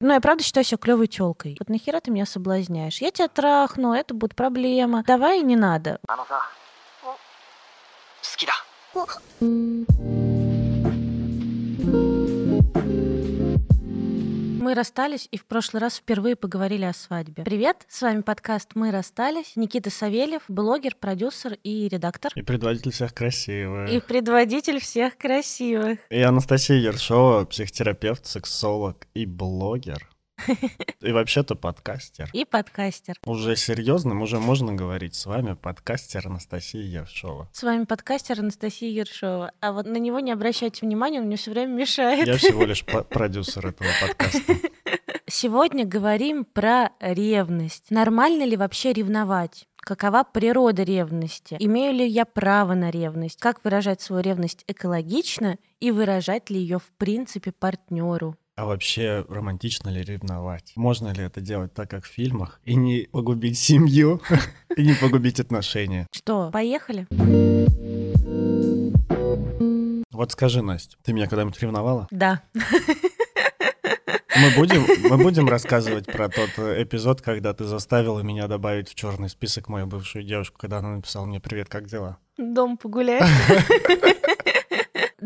Ну, я правда считаю себя клевой телкой. Вот нахера ты меня соблазняешь? Я тебя трахну, это будет проблема. Давай не надо. あのさ好きだ Мы расстались и в прошлый раз впервые поговорили о свадьбе. Привет, с вами подкаст «Мы расстались». Никита Савельев, блогер, продюсер и редактор. И предводитель всех красивых. И предводитель всех красивых. И Анастасия Ершова, психотерапевт, сексолог и блогер. И вообще-то подкастер. И подкастер. Уже серьезным, уже можно говорить с вами подкастер Анастасия Ершова. С вами подкастер Анастасия Ершова. А вот на него не обращайте внимания, он мне все время мешает. Я всего лишь продюсер этого подкаста. Сегодня говорим про ревность. Нормально ли вообще ревновать? Какова природа ревности? Имею ли я право на ревность? Как выражать свою ревность экологично и выражать ли ее в принципе партнеру? А вообще, романтично ли ревновать? Можно ли это делать так, как в фильмах, и не погубить семью, и не погубить отношения? Что, поехали? Вот скажи, Настя, ты меня когда-нибудь ревновала? Да. Мы будем, мы будем рассказывать про тот эпизод, когда ты заставила меня добавить в черный список мою бывшую девушку, когда она написала мне «Привет, как дела?» Дом погулять.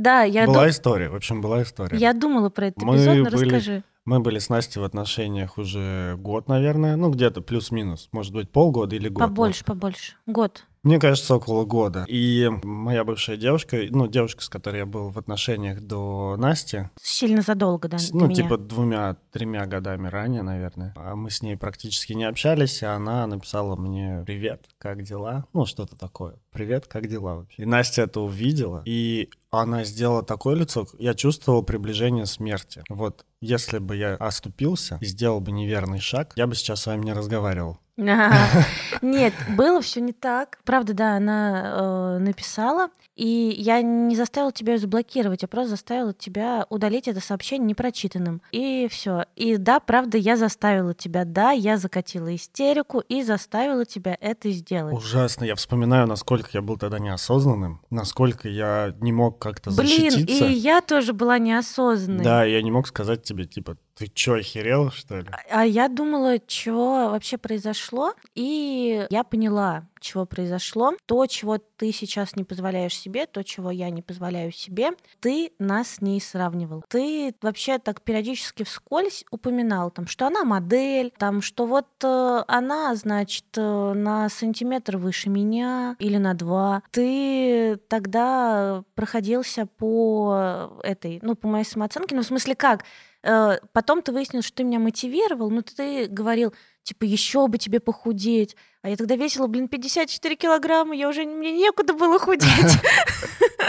Да, я, Была ду- история, в общем, была история. я думала про этот Мы эпизод, но были- расскажи. Мы были с Настей в отношениях уже год, наверное, ну где-то плюс-минус, может быть полгода или год. Побольше, побольше. Год. Мне кажется, около года. И моя бывшая девушка, ну девушка, с которой я был в отношениях до Насти, Сильно задолго, да, с- ну меня. типа двумя-тремя годами ранее, наверное, а мы с ней практически не общались, и она написала мне «Привет, как дела?» Ну что-то такое. «Привет, как дела вообще?» И Настя это увидела, и она сделала такое лицо, я чувствовал приближение смерти. Вот если бы я оступился и сделал бы неверный шаг, я бы сейчас с вами не разговаривал. Нет, было все не так. Правда, да, она э, написала, и я не заставила тебя ее заблокировать, я просто заставила тебя удалить это сообщение непрочитанным. И все. И да, правда, я заставила тебя, да, я закатила истерику и заставила тебя это сделать. Ужасно. Я вспоминаю, насколько я был тогда неосознанным, насколько я не мог как-то Блин, защититься. и я тоже была неосознанной. Да, я не мог сказать тебе, типа, ты чё, охерел, что ли? А я думала, что вообще произошло, и я поняла, чего произошло. То, чего ты сейчас не позволяешь себе, то, чего я не позволяю себе, ты нас с ней сравнивал. Ты вообще так периодически вскользь упоминал, там, что она модель, там, что вот э, она, значит, э, на сантиметр выше меня или на два. Ты тогда проходился по этой, ну, по моей самооценке, ну, в смысле как? Э, Потом ты выяснил, что ты меня мотивировал, но ты говорил, типа, еще бы тебе похудеть. А я тогда весила, блин, 54 килограмма, я уже, мне некуда было худеть.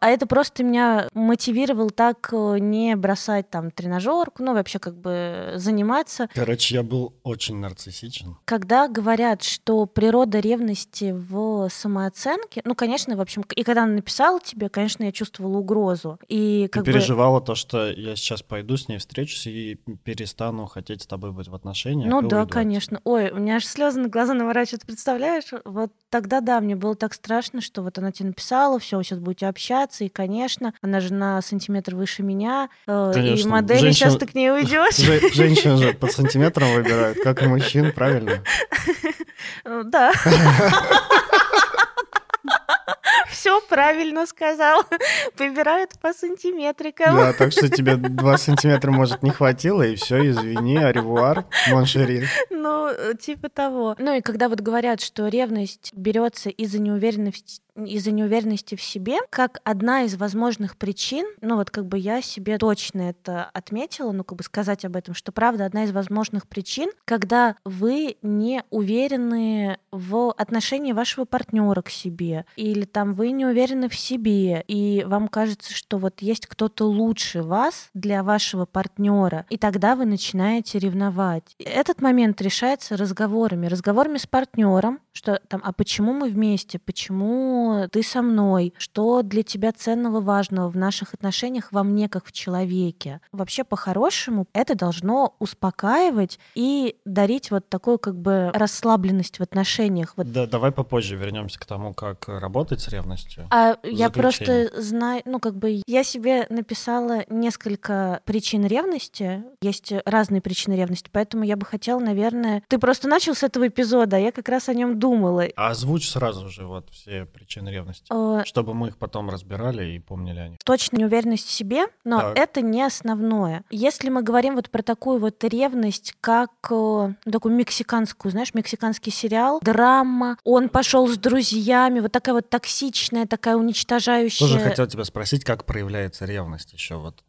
А это просто меня мотивировал так э, не бросать там тренажерку, ну вообще как бы заниматься. Короче, я был очень нарциссичен. Когда говорят, что природа ревности в самооценке, ну, конечно, в общем, и когда она написала тебе, конечно, я чувствовала угрозу. И Ты как бы... переживала то, что я сейчас пойду с ней встречусь и перестану хотеть с тобой быть в отношениях. Ну да, уйду конечно. Ой, у меня аж слезы на глаза наворачивают, представляешь? Вот тогда да, мне было так страшно, что вот она тебе написала, все, вы сейчас будете общаться, и, конечно, она же на сантиметр выше меня, э, и Конечно. модели, Женщин- сейчас ты к ней уйдешь. Же- Женщин же по сантиметрам выбирают, как и мужчин, правильно? Э, Да. Все правильно сказал. Выбирают по сантиметрикам. Да, так что тебе 2 сантиметра, может, не хватило, и все, извини, аревуар, моншери. Ну, э, типа того. Ну и когда вот говорят, что ревность берется из-за неуверенности из-за неуверенности в себе, как одна из возможных причин, ну вот как бы я себе точно это отметила, ну как бы сказать об этом, что правда одна из возможных причин, когда вы не уверены в отношении вашего партнера к себе, или там вы не уверены в себе, и вам кажется, что вот есть кто-то лучше вас для вашего партнера, и тогда вы начинаете ревновать. Этот момент решается разговорами, разговорами с партнером, что там, а почему мы вместе, почему почему ты со мной, что для тебя ценного, важного в наших отношениях во мне как в человеке. Вообще, по-хорошему, это должно успокаивать и дарить вот такую как бы расслабленность в отношениях. Вот. Да, давай попозже вернемся к тому, как работать с ревностью. А я просто знаю, ну как бы я себе написала несколько причин ревности. Есть разные причины ревности, поэтому я бы хотела, наверное... Ты просто начал с этого эпизода, а я как раз о нем думала. А озвучь сразу же вот все причины ревности, Э, чтобы мы их потом разбирали и помнили о них. точно неуверенность в себе, но Так. это не основное. Если мы говорим вот про такую вот ревность, как э, такую мексиканскую, знаешь, мексиканский сериал, драма, он пошел с друзьями, вот такая вот токсичная, такая уничтожающая. Тоже хотел тебя спросить, как проявляется ревность еще. Вот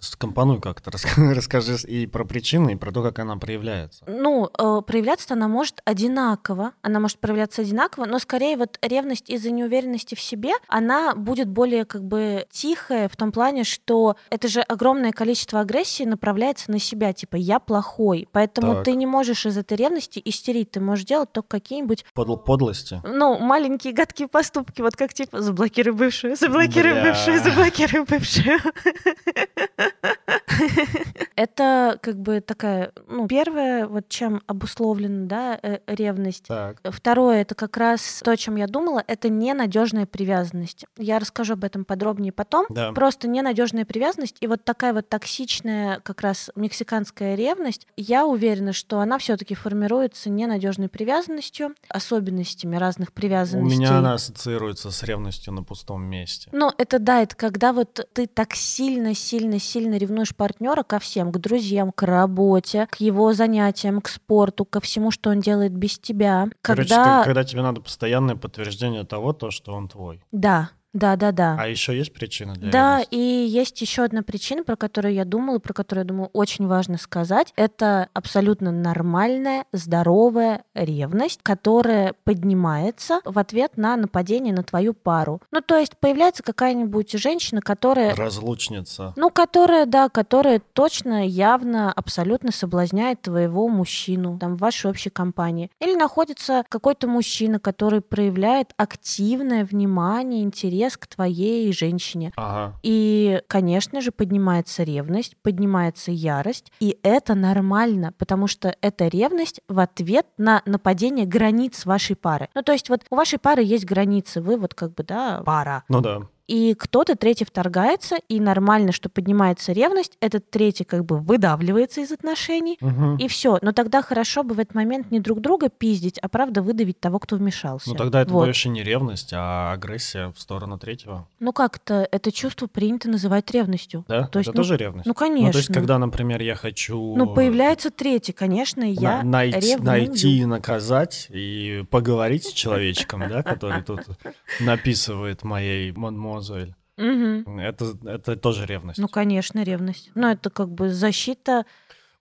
скомпонуй как-то, рас- расскажи и про причины, и про то, как она проявляется. Ну, э, проявляться она может одинаково, она может проявляться одинаково, но скорее вот ревность из-за неуверенности в себе, она будет более как бы тихая в том плане, что это же огромное количество агрессии направляется на себя, типа я плохой, поэтому Так. ты не можешь из этой ревности истерить, ты можешь делать только какие-нибудь Подл- подлости. ну, маленькие гадкие поступки, вот как типа заблокируй бывшую, заблокируй Бля. бывшую, заблокируй бывшую. Это как бы такая, ну, первое, вот чем обусловлена, да, э, ревность. Так. Второе, это как раз то, о чем я думала, это ненадежная привязанность. Я расскажу об этом подробнее потом. Да. Просто ненадежная привязанность и вот такая вот токсичная как раз мексиканская ревность, я уверена, что она все-таки формируется ненадежной привязанностью, особенностями разных У привязанностей. меня она ассоциируется с ревностью на пустом месте. Ну, это да, это когда вот ты так сильно, сильно, сильно ревнуешь партнера ко всем, к друзьям, к работе, к его занятиям, к спорту, ко всему, что он делает без тебя. Короче, Когда... ты- когда тебе надо постоянное подтверждение того, то, что он твой. Да, да, да, да. А еще есть причина для Да, ревности? и есть еще одна причина, про которую я думала, про которую, я думаю, очень важно сказать. Это абсолютно нормальная, здоровая ревность, которая поднимается в ответ на нападение на твою пару. Ну, то есть появляется какая-нибудь женщина, которая Разлучница. ну, которая, да, которая точно, явно, абсолютно соблазняет твоего мужчину там в вашей общей компании. Или находится какой-то мужчина, который проявляет активное внимание, интерес к твоей женщине. Ага. И, конечно же, поднимается ревность, поднимается ярость, и это нормально, потому что это ревность в ответ на нападение границ вашей пары. Ну, то есть вот у вашей пары есть границы, вы вот как бы, да, пара. Ну да. И кто-то третий вторгается, и нормально, что поднимается ревность, этот третий как бы выдавливается из отношений, Мгм. и все. Но тогда хорошо бы в этот момент не друг друга пиздить, а правда выдавить того, кто вмешался. Ну тогда это Вот. больше не ревность, а агрессия в сторону третьего. Ну как-то это чувство принято называть ревностью. Да? То есть, это ну, тоже ревность? Ну, конечно. Ну, то есть, когда, например, я хочу... Ну, появляется третий, конечно, и на- я найти, ревную. найти и наказать, и поговорить с человечком, да, который тут написывает моей мадемуазель. Мгм. Это, это тоже ревность. Ну, конечно, ревность. Ну, это как бы защита...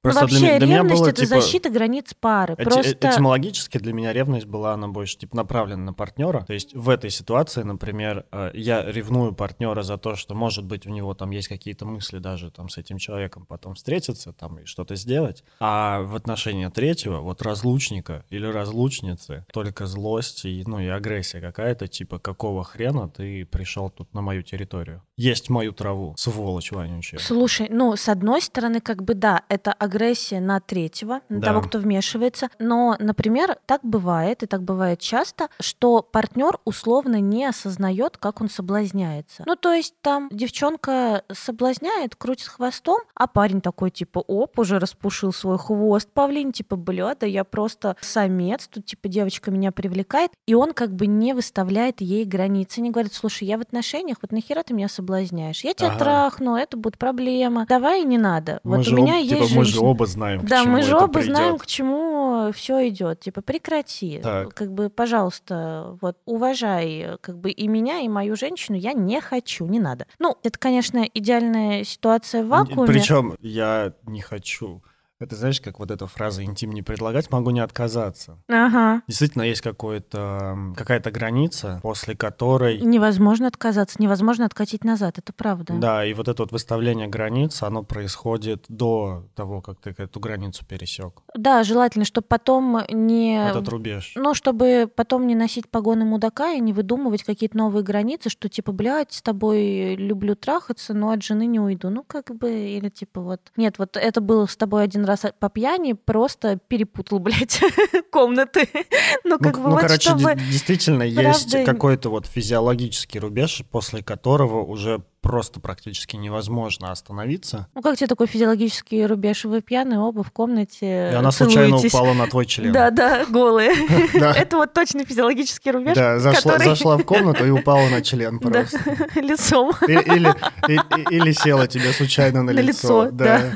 Просто для вообще, для меня ревность было, это типа, защита границ пары. Эти- Просто... э- Этимологически для меня ревность была, она больше типа направлена на партнера. То есть в этой ситуации, например, э, я ревную партнера за то, что, может быть, у него там есть какие-то мысли даже там с этим человеком потом встретиться там и что-то сделать. А в отношении третьего, вот разлучника или разлучницы, только злость и, ну, и агрессия какая-то, типа, какого хрена ты пришел тут на мою территорию? Есть мою траву, сволочь вонючая. Слушай, ну, с одной стороны, как бы да, это агрессия на третьего, на Да. того, кто вмешивается. Но, например, так бывает, и так бывает часто, что партнер условно не осознает, как он соблазняется. Ну, то есть там девчонка соблазняет, крутит хвостом, а парень такой, типа, оп, уже распушил свой хвост, павлин, типа, бля, да я просто самец, тут, типа, девочка меня привлекает, и он как бы не выставляет ей границы, не говорит, слушай, я в отношениях, вот нахера ты меня соблазняешь? Я тебя Ага. трахну, это будет проблема. Давай не надо. Мы вот же у меня об- есть типа, мы же. Оба знаем, к Да, мы же оба знаем, придёт. к чему все идет. Типа, прекрати. Так. Как бы, пожалуйста, вот уважай как бы и меня, и мою женщину. Я не хочу, не надо. Ну, это, конечно, идеальная ситуация в вакууме. Причем я не хочу. Это знаешь, как вот эта фраза «интим не предлагать, могу не отказаться». Ага. Действительно, есть какое-то, какая-то граница, после которой... Невозможно отказаться, невозможно откатить назад, это правда. Да, и вот это вот выставление границ, оно происходит до того, как ты эту границу пересек. Да, желательно, чтобы потом не... Этот рубеж. Ну, чтобы потом не носить погоны мудака и не выдумывать какие-то новые границы, что типа, блядь, с тобой люблю трахаться, но от жены не уйду. Ну, как бы, или типа вот... Нет, вот это было с тобой один раз по пьяни, просто перепутал, блядь, комнаты. Ну, как ну, бы ну, вот короче, чтобы... действительно есть правда- какой-то вот физиологический рубеж, после которого уже просто практически невозможно остановиться. Ну, как тебе такой физиологический рубеж? Вы пьяные оба в комнате И она случайно целуетесь. упала на твой член. Да, да, голые. Это вот точно физиологический рубеж, Да, зашла, который- зашла в комнату и упала на член Да, просто. лицом. И- Или, и- и- или села тебе случайно на, На лицо, да.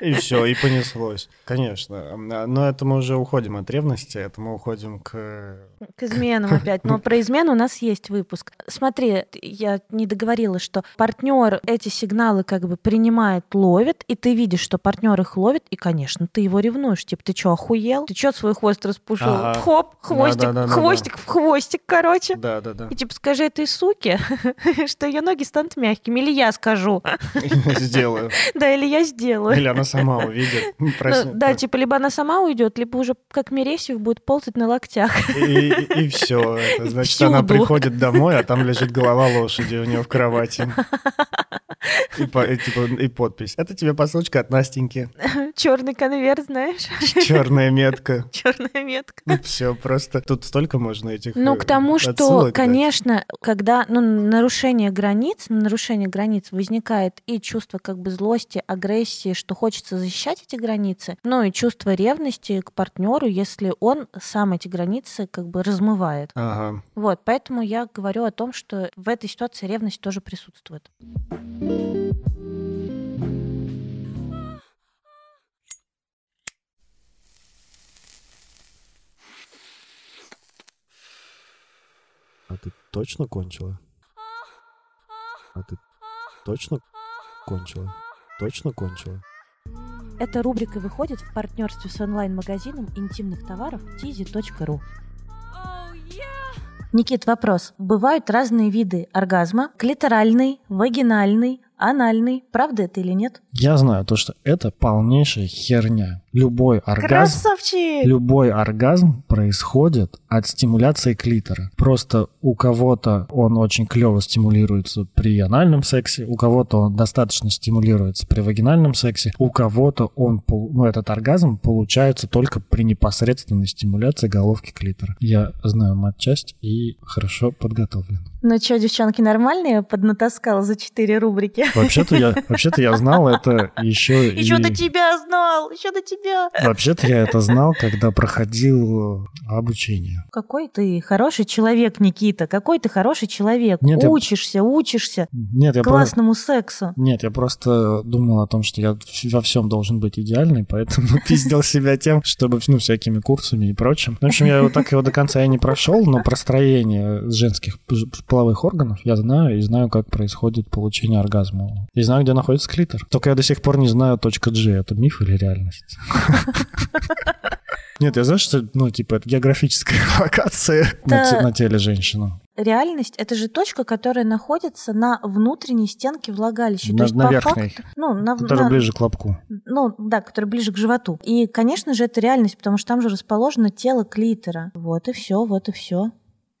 И все, и понеслось. Конечно. Но это мы уже уходим от ревности, это мы уходим к... К изменам опять. Но про измену у нас есть выпуск. Смотри, я не договорила, что партнер эти сигналы как бы принимает, ловит, и ты видишь, что партнер их ловит, и, конечно, ты его ревнуешь. Типа, ты что, охуел? Ты что свой хвост распушил? Ага. Хоп, хвостик, Да-да-да-да-да. хвостик в хвостик, короче. Да, да, да. И типа скажи этой суке, что ее ноги станут мягкими, или я скажу. Сделаю. Да, или я сделаю. Или она сама увидит. Ну, да, типа либо она сама уйдет, либо уже как Мересьев будет ползать на локтях. И, все. Это значит, она приходит домой, а там лежит голова лошади у нее в кровати. И, по- и, типа, и подпись. Это тебе посылочка от Настеньки. Черный конверт, знаешь, Черная метка. черная метка. Все, просто тут столько можно этих Ну, э, к тому, что, конечно, когда ну, нарушение границ, на нарушение границ возникает и чувство как бы злости, агрессии, что хочется защищать эти границы, ну и чувство ревности к партнеру, если он сам эти границы как бы размывает. Ага. Вот, поэтому я говорю о том, что в этой ситуации ревность тоже присутствует. А ты точно кончила? А ты точно кончила? Точно кончила? Эта рубрика выходит в партнерстве с онлайн-магазином интимных товаров tizi.ru. Никит, вопрос. Бывают разные виды оргазма. Клиторальный, вагинальный, анальный. Правда это или нет? Я знаю то, что это полнейшая херня. Любой оргазм, Красавчик! любой оргазм происходит от стимуляции клитора. Просто у кого-то он очень клево стимулируется при анальном сексе, у кого-то он достаточно стимулируется при вагинальном сексе, у кого-то он, ну, этот оргазм получается только при непосредственной стимуляции головки клитора. Я знаю матчасть и хорошо подготовлен. Ну что, девчонки, нормальные? Поднатаскала за четыре рубрики. Вообще-то я, вообще-то я знал это еще и... Еще до тебя знал, еще до тебя. Вообще-то я это знал, когда проходил обучение. Какой ты хороший человек, Никита. Какой ты хороший человек. Нет, я- учишься, учишься Нет, я классному сексу. Нет, я просто думал о том, что я во всем должен быть идеальный, поэтому пиздил себя тем, чтобы, ну, всякими курсами и прочим. В общем, я его так его до конца и не прошел, но про строение женских половых органов я знаю и знаю, как происходит получение оргазма. И знаю, где находится клитор. Только я до сих пор не знаю точка G, это миф или реальность. Нет, я знаю, что, ну, типа, это географическая локация на теле женщины. Реальность — это же точка, которая находится на внутренней стенке влагалища. На- То есть, на по верхней. факту- ну, на, Которая на- ближе к лобку. ну, да, которая ближе к животу. И, конечно же, это реальность, потому что там же расположено тело клитора. Вот и все, вот и все.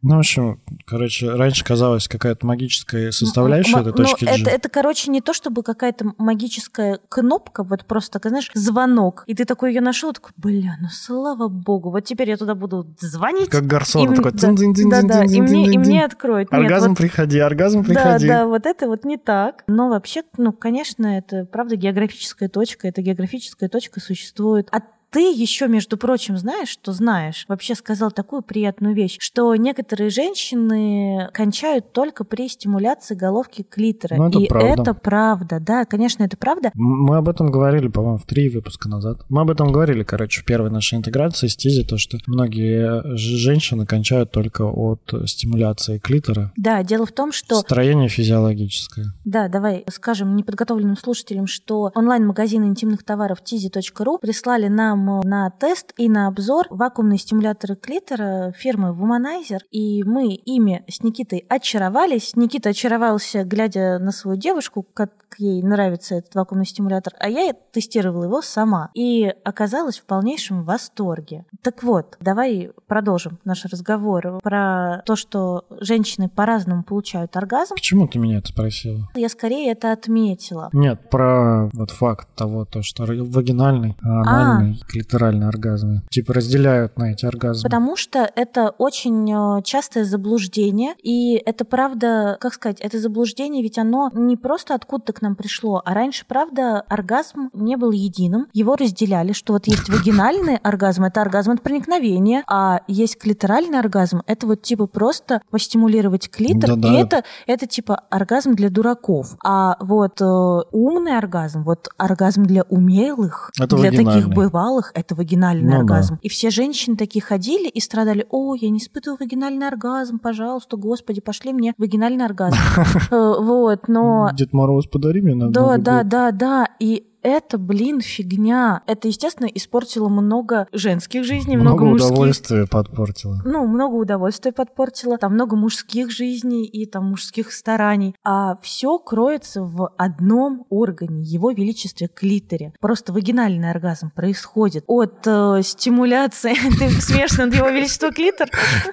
Ну, в общем, короче, раньше казалось какая-то магическая составляющая этой точки G. это, это, короче, не то, чтобы какая-то магическая кнопка, вот просто, знаешь, звонок. И ты такой ее нашел, такой, бля, ну слава богу, вот теперь я туда буду звонить. Как гарсон м- такой. да, цин-цин-цин-цин-цин-цин-цин-цин. Да, да, и мне, и мне откроют. Нет, Оргазм вот- приходи, оргазм Да, приходи. да, вот это вот не так. Но вообще, ну, конечно, это правда географическая точка. Эта географическая точка существует от ты еще, между прочим, знаешь, что знаешь, вообще сказал такую приятную вещь, что некоторые женщины кончают только при стимуляции головки клитора. Ну, это И правда. это правда, да, конечно, это правда. Мы об этом говорили, по-моему, в три выпуска назад. Мы об этом говорили, короче, в первой нашей интеграции с Тизи, то, что многие женщины кончают только от стимуляции клитора. Да, дело в том, что Строение физиологическое. Да, давай скажем неподготовленным слушателям, что онлайн-магазин интимных товаров tizi.ru прислали нам на тест и на обзор вакуумные стимуляторы клитора фирмы Womanizer, и мы ими с Никитой очаровались. Никита очаровался, глядя на свою девушку, как ей нравится этот вакуумный стимулятор, а я тестировала его сама и оказалась в полнейшем восторге. Так вот, давай продолжим наш разговор про то, что женщины по-разному получают оргазм. Почему ты меня это спросила? Я скорее это отметила. Нет, про вот факт того, то, что вагинальный, а анальный, клиторальный оргазмы. Типа разделяют на эти оргазмы. Потому что это очень э, частое заблуждение, и это правда, как сказать, это заблуждение, ведь оно не просто откуда-то к нам пришло, а раньше, правда, оргазм не был единым, его разделяли, что вот есть вагинальный оргазм, это оргазм от проникновения, а есть клиторальный оргазм, это вот типа просто постимулировать клитор, Да-да. и это, это типа оргазм для дураков. А вот э, умный оргазм, вот оргазм для умелых, Это для таких вагинальный. Бывалых, это вагинальный Ну да. оргазм. И все женщины такие ходили и страдали, о, я не испытываю вагинальный оргазм, пожалуйста, господи, пошли мне вагинальный оргазм. Э, Вот, но... Дед Мороз, подари мне Да, да, да, да. И это, блин, фигня. Это, естественно, испортило много женских жизней, много, Много мужских. удовольствия подпортило. Ну, много удовольствия подпортило, там много мужских жизней и там мужских стараний. А все кроется в одном органе, его величестве клиторе. Просто вагинальный оргазм происходит от э, стимуляции. Ты смешно его величество клитор?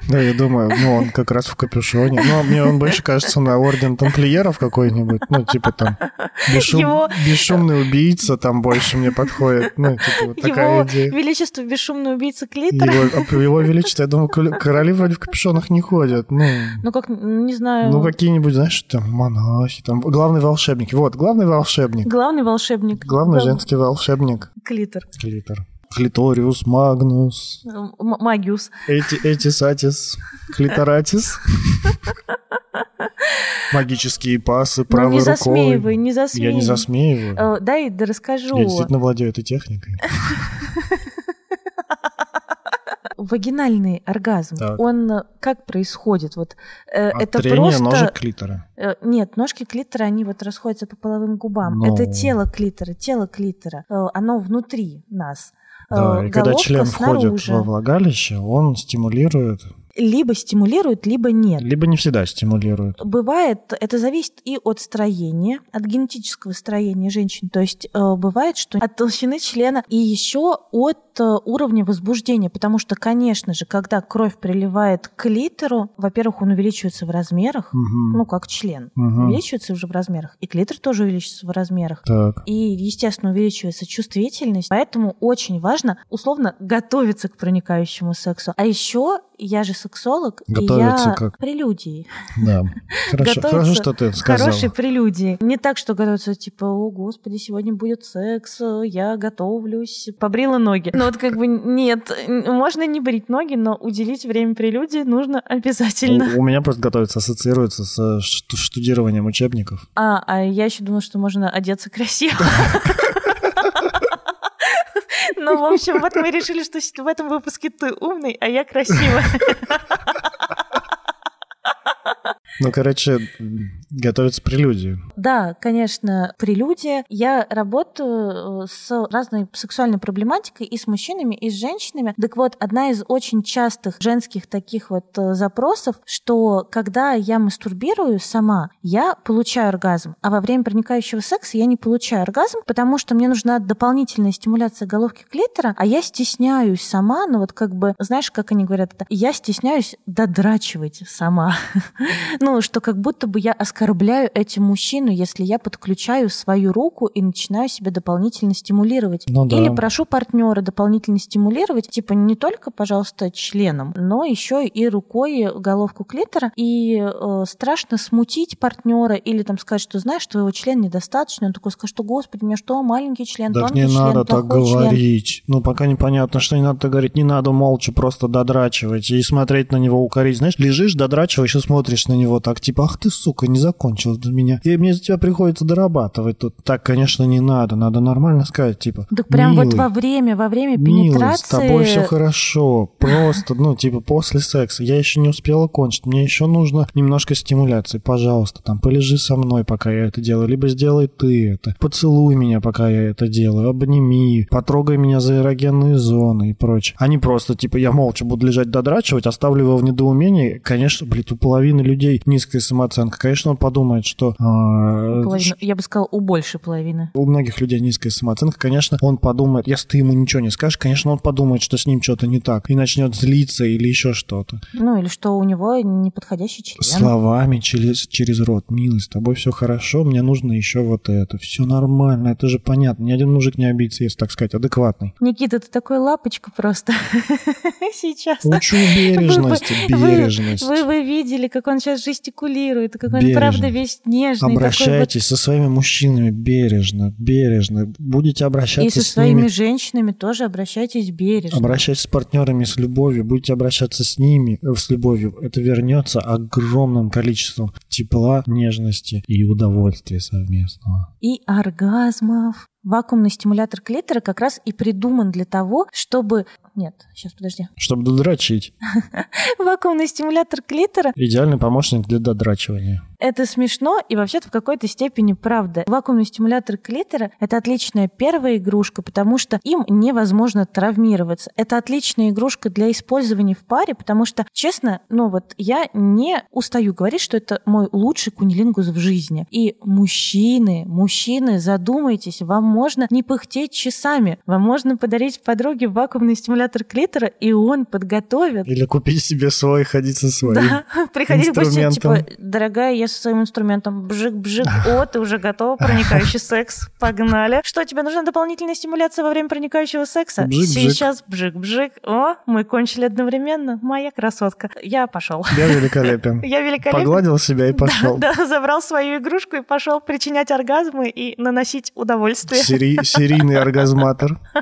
Да, я думаю, ну, он как раз в капюшоне. Ну, мне он больше кажется на орден тамплиеров какой-нибудь. Ну, типа там бесшумный убийца там больше мне подходит. Ну, типа вот такая Его идея. величество бесшумный убийца клитора? Его, а его величество, я думаю, короли вроде в капюшонах не ходят. Ну, Ну, как, не знаю. ну какие-нибудь, знаешь, там монахи, там главный волшебник. Вот, главный волшебник. Главный волшебник. Главный женский волшебник. Клитор. Клитор. Клиториус, Магнус, М- Магиус. эти, эти сатис, клиторатис. Магические пасы Ну, правой не рукой. засмеивай, не Я засмеивай. не засмеиваю. Э, Дай да расскажу. Я действительно владею этой техникой. Вагинальный оргазм, Так. он э, как происходит? Вот э, От это трения просто ножек клитора. Э, Нет, ножки клитора, они вот расходятся по половым губам. Ну. Это тело клитора, тело клитора. Э, Оно внутри нас. Э, Да, и когда член входит снаружи. во влагалище, он стимулирует, Либо стимулирует, либо нет. либо не всегда стимулирует. Бывает, это зависит и от строения, от генетического строения женщин. То есть э, бывает, что от толщины члена и еще от уровня возбуждения. Потому что, конечно же, когда кровь приливает к клитору, во-первых, он увеличивается в размерах, Мгм. ну, как член, Мгм. увеличивается уже в размерах, и клитор тоже увеличивается в размерах. Так. И, естественно, увеличивается чувствительность. Поэтому очень важно, условно, готовиться к проникающему сексу. А еще я же сексолог, Готовиться и я как? прелюдии. Да. Хорошо, хорошо, что ты сказала. Хорошие прелюдии. Не так, что готовиться, типа, о, господи, сегодня будет секс, я готовлюсь, побрила ноги. Ну вот как бы нет, можно не брить ноги, но уделить время прелюдии нужно обязательно. У, у меня просто готовится, ассоциируется с шту- штудированием учебников. А, а я еще думала, что можно одеться красиво. Ну, в общем, вот мы решили, что в этом выпуске ты умный, а я красивая. Ну, короче, м, готовится прелюдию. Да, конечно, прелюдия. Я работаю э, с разной сексуальной проблематикой и с мужчинами, и с женщинами. Так вот, одна из очень частых женских таких вот э, запросов, что когда я мастурбирую сама, я получаю оргазм, а во время проникающего секса я не получаю оргазм, потому что мне нужна дополнительная стимуляция головки клитора, а я стесняюсь сама, ну вот как бы, знаешь, как они говорят это, я стесняюсь додрачивать сама. Ну, что как будто бы я оскорбляю этим мужчину, если я подключаю свою руку и начинаю себя дополнительно стимулировать. Ну да. Или прошу партнера дополнительно стимулировать, типа не только, пожалуйста, членом, но еще и рукой головку клитора. И э, страшно смутить партнера или там сказать, что знаешь, твоего члена недостаточно. Он такой скажет, что господи, у меня что, маленький член, Так тонкий не член, надо так плохой член. говорить. Ну, пока непонятно, что не надо так говорить. Не надо молча просто додрачивать и смотреть на него укорить. Знаешь, лежишь, додрачиваешь и смотришь на него так, типа, ах ты, сука, не закончил до меня. И мне за тебя приходится дорабатывать тут. Так, конечно, не надо. Надо нормально сказать, типа, Так прям вот «Милый, во время, во время Милый, пенетрации... с тобой все хорошо. Просто, ну, типа, после секса. Я еще не успела кончить. Мне еще нужно немножко стимуляции. Пожалуйста, там, полежи со мной, пока я это делаю. Либо сделай ты это. Поцелуй меня, пока я это делаю. Обними. Потрогай меня за эрогенные зоны и прочее. А не просто, типа, я молча буду лежать додрачивать, оставлю его в недоумении. Конечно, блядь, у половины людей низкая самооценка. Конечно, он подумает, что... а, Половину- я бы сказала, у большей половины. у многих людей низкая самооценка, конечно, он подумает, если ты ему ничего не скажешь, конечно, он подумает, что с ним что-то не так, и начнет злиться или еще что-то. Ну, или что у него неподходящий член. Словами через, через рот. Милый, с тобой все хорошо, мне нужно еще вот это. Все нормально, это же понятно. Ни один мужик не обидится, если так сказать, адекватный. Никита, ты такой лапочка просто сейчас. Учу бережности, Вы- вы- бережность. Вы, вы видели, как он сейчас жестикулирует, как он Бережно. правда весь нежный. такой вот. Обращайтесь со своими мужчинами бережно, бережно. Будете обращаться И со с своими ними женщинами тоже обращайтесь бережно. Обращайтесь с партнерами с любовью, будете обращаться с ними э, с любовью. Это вернется огромным количеством тепла, нежности и удовольствия совместного. И оргазмов. Вакуумный стимулятор клитора как раз и придуман для того, чтобы... Нет, сейчас, подожди. Чтобы додрачить. Вакуумный стимулятор клитора Идеальный помощник для додрачивания. Это смешно и вообще-то в какой-то степени правда. Вакуумный стимулятор клитора — это отличная первая игрушка, потому что им невозможно травмироваться. Это отличная игрушка для использования в паре, потому что, честно, ну вот я не устаю говорить, что это мой лучший кунилингус в жизни. И мужчины, мужчины, задумайтесь, вам можно не пыхтеть часами, вам можно подарить подруге вакуумный стимулятор клитора, и он подготовит Или купить себе свой, ходить со своим. да, приходили бы типа, дорогая, я со своим инструментом бжик-бжик, о, ты уже готова, проникающий секс, погнали. Что, тебе нужна дополнительная стимуляция во время проникающего секса? Бжик-бжик. Сейчас бжик-бжик, о, мы кончили одновременно, моя красотка. Я пошел. Я великолепен. Я великолепен. Погладил себя и пошел. Да, да, забрал свою игрушку и пошел причинять оргазмы и наносить удовольствие. Сери- Серийный оргазматор.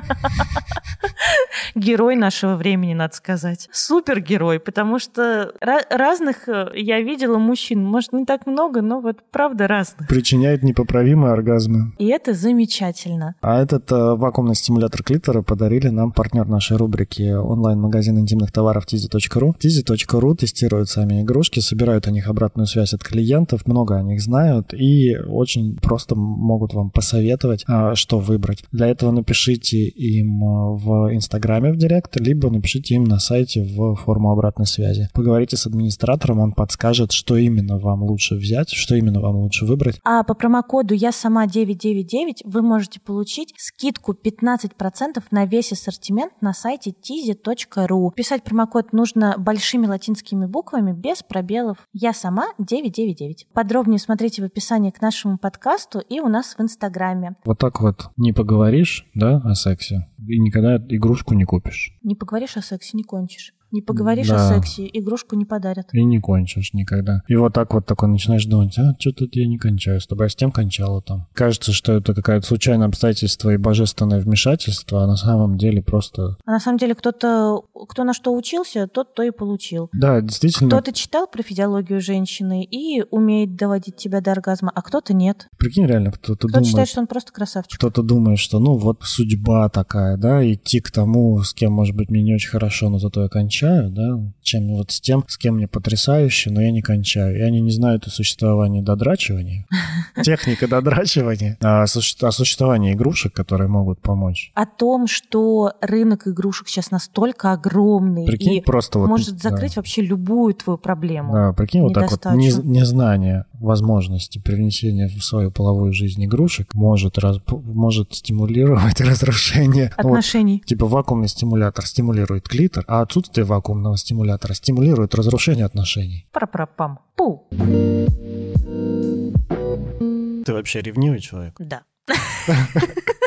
Герой нашего времени, надо сказать. Супергерой, потому что ра- разных э, я видела мужчин, может, не так много, но вот правда разных. Причиняет непоправимые оргазмы. И это замечательно. А этот э, вакуумный стимулятор клитора подарили нам партнер нашей рубрики онлайн-магазин интимных товаров tizi.ru. tizi.ru тестируют сами игрушки, собирают о них обратную связь от клиентов, много о них знают и очень просто могут вам посоветовать, а, что выбрать. Для этого напишите им э, в Инстаграме в Директ, либо напишите им на сайте в форму обратной связи. Поговорите с администратором, он подскажет, что именно вам лучше взять, что именно вам лучше выбрать. А по промокоду «Я сама 999» вы можете получить скидку 15% на весь ассортимент на сайте tizi.ru. Писать промокод нужно большими латинскими буквами, без пробелов. «Я сама 999». Подробнее смотрите в описании к нашему подкасту и у нас в Инстаграме. Вот так вот не поговоришь, да, о сексе, и никогда игрушку не купишь. Не поговоришь о сексе, не кончишь. Не поговоришь Да. о сексе, игрушку не подарят. И не кончишь никогда. И вот так вот такой начинаешь думать, а, что-то я не кончаю с тобой, а с тем кончала там. Кажется, что это какое-то случайное обстоятельство и божественное вмешательство, а на самом деле просто... А на самом деле кто-то, кто на что учился, тот то и получил. Да, действительно, Кто-то читал про физиологию женщины и умеет доводить тебя до оргазма, а кто-то нет. прикинь, реально, кто-то Кто-то думает, считает, что он просто красавчик. кто-то думает, что ну вот судьба такая, да, идти к тому, с кем, может быть, мне не очень хорошо, но зато я кончаю, да, чем вот с тем, с кем мне потрясающе, но я не кончаю. И они не знают о существовании додрачивания, техника додрачивания, а о суще- о существовании игрушек, которые могут помочь. О том, что рынок игрушек сейчас настолько огромный Прикинь, и просто вот... может да. закрыть вообще любую твою проблему. Да, прикинь, вот так вот, незнание возможности привнесения в свою половую жизнь игрушек может, раз, может стимулировать разрушение отношений. Вот, типа вакуумный стимулятор стимулирует клитор, а отсутствие вакуумного стимулятора стимулирует разрушение отношений. Пра-пра-пам. Пу. Ты вообще ревнивый человек? Да.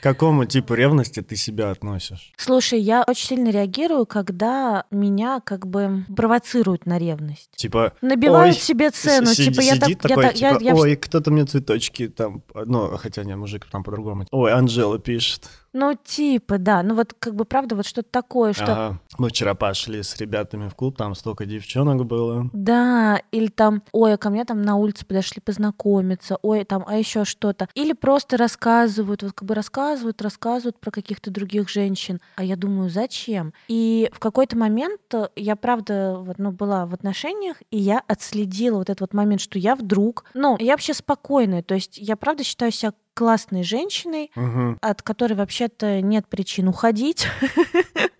К какому типу ревности ты себя относишь? Слушай, я очень сильно реагирую, когда меня как бы провоцируют на ревность. Типа набивают себе цену, сиди, типа я так, такой, я, типа, я, ой, кто-то мне цветочки там, ну хотя нет, мужик там по-другому. Ой, Анжела пишет. Ну, типа, да. Ну, вот как бы, правда, вот что-то такое, что... Ага. Мы вчера пошли с ребятами в клуб, там столько девчонок было. Да, или там, ой, а ко мне там на улице подошли познакомиться, ой, там, а еще что-то. Или просто рассказывают, вот как бы рассказывают, рассказывают про каких-то других женщин. А я думаю, зачем? И в какой-то момент я, правда, вот, ну, была в отношениях, и я отследила вот этот вот момент, что я вдруг... Ну, я вообще спокойная, то есть я, правда, считаю себя классной женщиной, угу. от которой вообще-то нет причин уходить.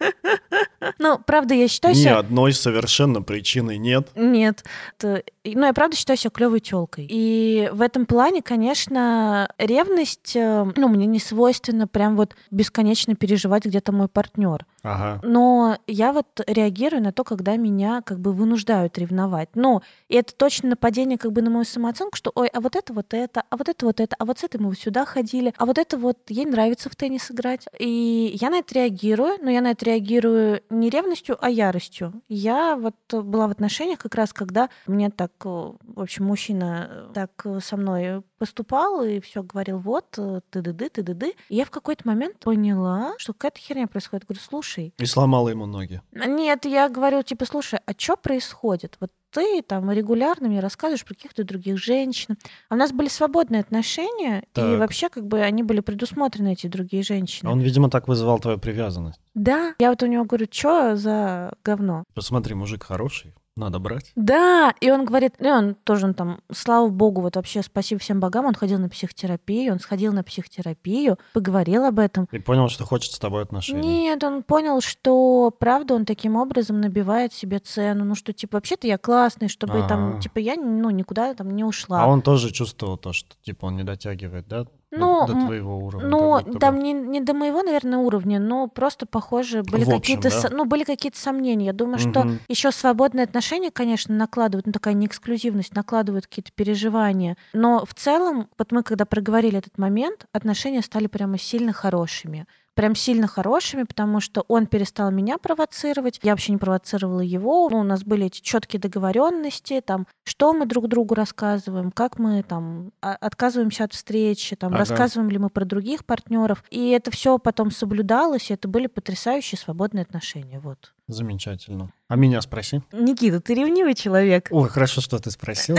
Ну, правда, я считаю себя... Ни одной совершенно причины нет. Нет. Ну, я правда считаю себя клевой телкой. И в этом плане, конечно, ревность, э, ну, мне не свойственно прям вот бесконечно переживать где-то мой партнер. Ага. Но я вот реагирую на то, когда меня как бы вынуждают ревновать. Ну, и это точно нападение как бы на мою самооценку, что, ой, а вот это вот это, а вот это вот это, а вот с этой мы вот сюда ходили, а вот это вот ей нравится в теннис играть. И я на это реагирую, но я на это реагирую не ревностью, а яростью. Я вот была в отношениях как раз, когда мне так, э, в общем, мужчина так со мной поступал и все говорил, вот, ты-ды-ды, ты-ды-ды. И я в какой-то момент поняла, что какая-то херня происходит. Говорю, слушай. И сломала ему ноги. Нет, я говорю, типа, слушай, а что происходит? Вот ты там регулярно мне рассказываешь про каких-то других женщин. А у нас были свободные отношения, так. и вообще как бы они были предусмотрены, эти другие женщины. Он, видимо, так вызывал твою привязанность. Да. Я вот у него говорю, что за говно? Посмотри, мужик хороший, надо брать. Да, и он говорит, ну, он тоже он там, слава богу, вот вообще спасибо всем богам, он ходил на психотерапию, он сходил на психотерапию, поговорил об этом. И понял, что хочет с тобой отношений. Нет, он понял, что правда он таким образом набивает себе цену, ну что типа вообще-то я классный, чтобы А-а-а. там типа я ну никуда там не ушла. А он тоже чувствовал то, что типа он не дотягивает, да? Ну, до твоего уровня. Ну, там не, не до моего, наверное, уровня, но просто, похоже, были какие-то да? ну, были какие-то сомнения. Я думаю, угу. что еще свободные отношения, конечно, накладывают, ну, такая неэксклюзивность, накладывают какие-то переживания. Но в целом, вот мы когда проговорили этот момент, отношения стали прямо сильно хорошими прям сильно хорошими, потому что он перестал меня провоцировать, я вообще не провоцировала его. Ну, у нас были эти четкие договоренности, там, что мы друг другу рассказываем, как мы там отказываемся от встречи, там, ага. рассказываем ли мы про других партнеров. И это все потом соблюдалось, и это были потрясающие свободные отношения. Вот. Замечательно. А меня спроси. Никита, ты ревнивый человек. Ой, хорошо, что ты спросила.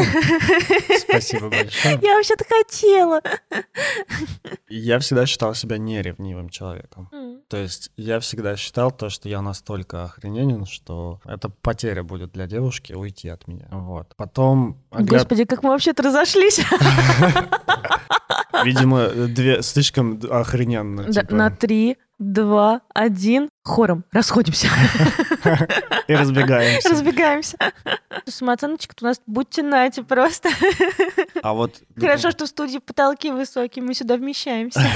Спасибо большое. Я вообще-то хотела. Я всегда считал себя неревнивым человеком. То есть я всегда считал то, что я настолько охрененен, что это потеря будет для девушки уйти от меня. Вот. Потом... Господи, как мы вообще-то разошлись. Видимо, две слишком охрененно. Типа. На три, два, один. Хором расходимся. И разбегаемся. Разбегаемся. Самооценочка у нас будьте нате просто. А вот... Хорошо, что в студии потолки высокие, мы сюда вмещаемся.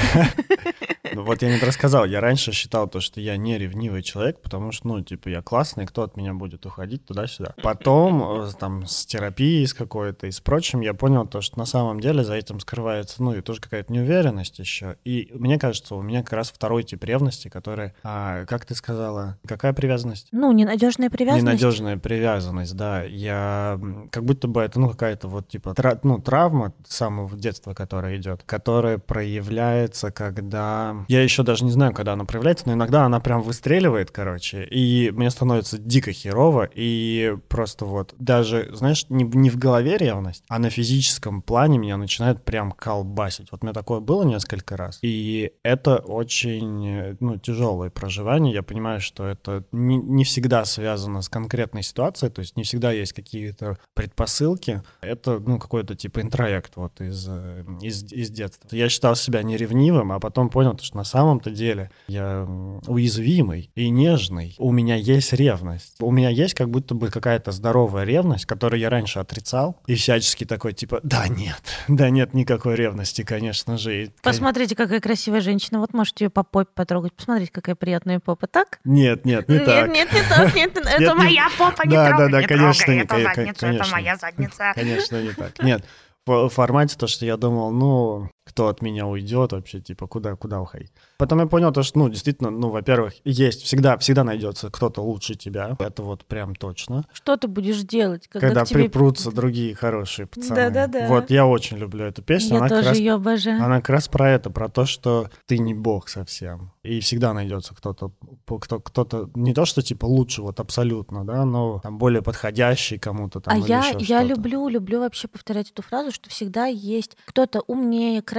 Ну вот я не рассказал, я раньше считал то, что я не ревнивый человек, потому что, ну, типа, я классный, кто от меня будет уходить туда-сюда. Потом, э, там, с терапией с какой-то и с прочим, я понял то, что на самом деле за этим скрывается, ну, и тоже какая-то неуверенность еще. И мне кажется, у меня как раз второй тип ревности, который, а, как ты сказала, какая привязанность? Ну, ненадежная привязанность. Ненадежная привязанность, да. Я как будто бы это, ну, какая-то вот, типа, тра- ну, травма самого детства, которая идет, которая проявляется, когда я еще даже не знаю, когда она проявляется, но иногда она прям выстреливает, короче, и мне становится дико херово, и просто вот даже, знаешь, не, не в голове ревность, а на физическом плане меня начинает прям колбасить. Вот у меня такое было несколько раз, и это очень, ну, тяжелое проживание, я понимаю, что это не, не всегда связано с конкретной ситуацией, то есть не всегда есть какие-то предпосылки. Это, ну, какой-то типа интроект вот из, э, из, из детства. Я считал себя неревнивым, а потом понял, что на самом-то деле я уязвимый и нежный. У меня есть ревность. У меня есть как будто бы какая-то здоровая ревность, которую я раньше отрицал, и всячески такой, типа, да нет, да нет никакой ревности, конечно же. И, Посмотрите, какая красивая женщина. Вот можете ее по попе потрогать. Посмотрите, какая приятная попа. Так? Нет, нет, не так. Нет, нет, не так. Нет, это моя попа, не Да, трогай, да, да, не конечно, не- задницу, конечно. это моя задница. Конечно, не так. Нет, в формате то, что я думал, ну, кто от меня уйдет вообще, типа, куда, куда уходить. Потом я понял то, что, ну, действительно, ну, во-первых, есть, всегда, всегда найдется кто-то лучше тебя. Это вот прям точно. Что ты будешь делать, когда, Когда тебе... припрутся другие хорошие пацаны. Да-да-да. Вот, я очень люблю эту песню. Я она тоже раз ее обожаю. Она как раз про это, про то, что ты не бог совсем. И всегда найдется кто-то, кто, кто-то, не то, что типа лучше, вот абсолютно, да, но там более подходящий кому-то там. А я, я люблю, люблю вообще повторять эту фразу, что всегда есть кто-то умнее, красивее,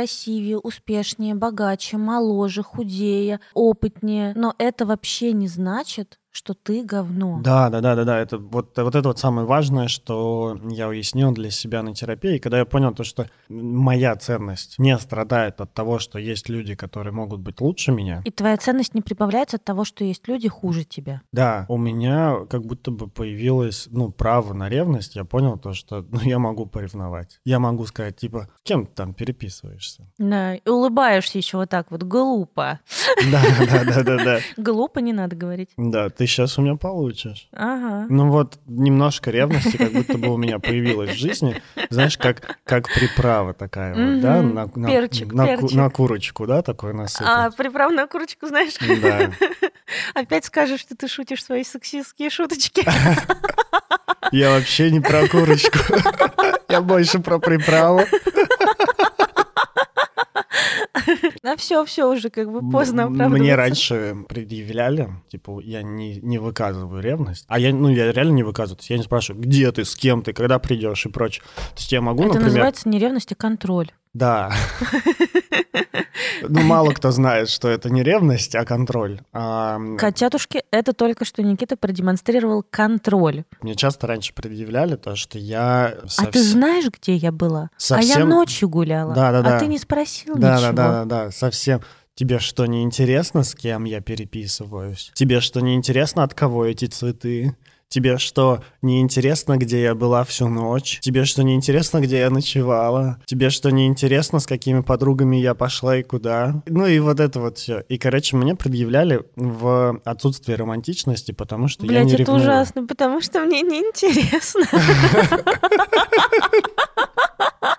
успешнее, богаче, моложе, худее, опытнее. Но это вообще не значит, что ты говно. Да, да, да, да, да. Это вот, вот это вот самое важное, что я уяснил для себя на терапии, когда я понял то, что моя ценность не страдает от того, что есть люди, которые могут быть лучше меня. И твоя ценность не прибавляется от того, что есть люди хуже тебя. Да, у меня как будто бы появилось, ну, право на ревность. Я понял то, что ну, я могу поревновать. Я могу сказать, типа, с кем ты там переписываешься? Да, и улыбаешься еще вот так вот, глупо. Да, да, да, да, да. Глупо не надо говорить. Да, ты сейчас у меня получишь. Ага. Ну вот, немножко ревности как будто бы у меня появилась в жизни. Знаешь, как, как приправа такая вот, да? На, на- Перчик, на, перчик. на курочку, да, такой А насыпать? приправ на курочку, знаешь, Да. опять скажешь, что ты шутишь свои сексистские шуточки. Я вообще не про курочку. Я больше про приправу. А все, все уже как бы поздно оправдываться. Мне раньше предъявляли, типа, я не, не выказываю ревность. А я, ну, я реально не выказываю. То есть я не спрашиваю, где ты, с кем ты, когда придешь и прочее. То есть я могу, Это например... называется не ревность, а контроль. Да. Ну, мало кто знает, что это не ревность, а контроль. А, Котятушки, это только что Никита продемонстрировал контроль. Мне часто раньше предъявляли то, что я... А ты знаешь, где я была? А я совсем- ночью гуляла. Да-да-да. А ты не спросил Да, ничего. да, да, да, да, совсем. Тебе что, не интересно, с кем я переписываюсь? Тебе что, не интересно, от кого эти цветы? Тебе что, не интересно, где я была всю ночь? Тебе что, не интересно, где я ночевала? Тебе что, не интересно, с какими подругами я пошла и куда? Ну и вот это вот все. И, короче, мне предъявляли в отсутствие романтичности, потому что я Блять, не это ревную. ужасно, потому что мне неинтересно.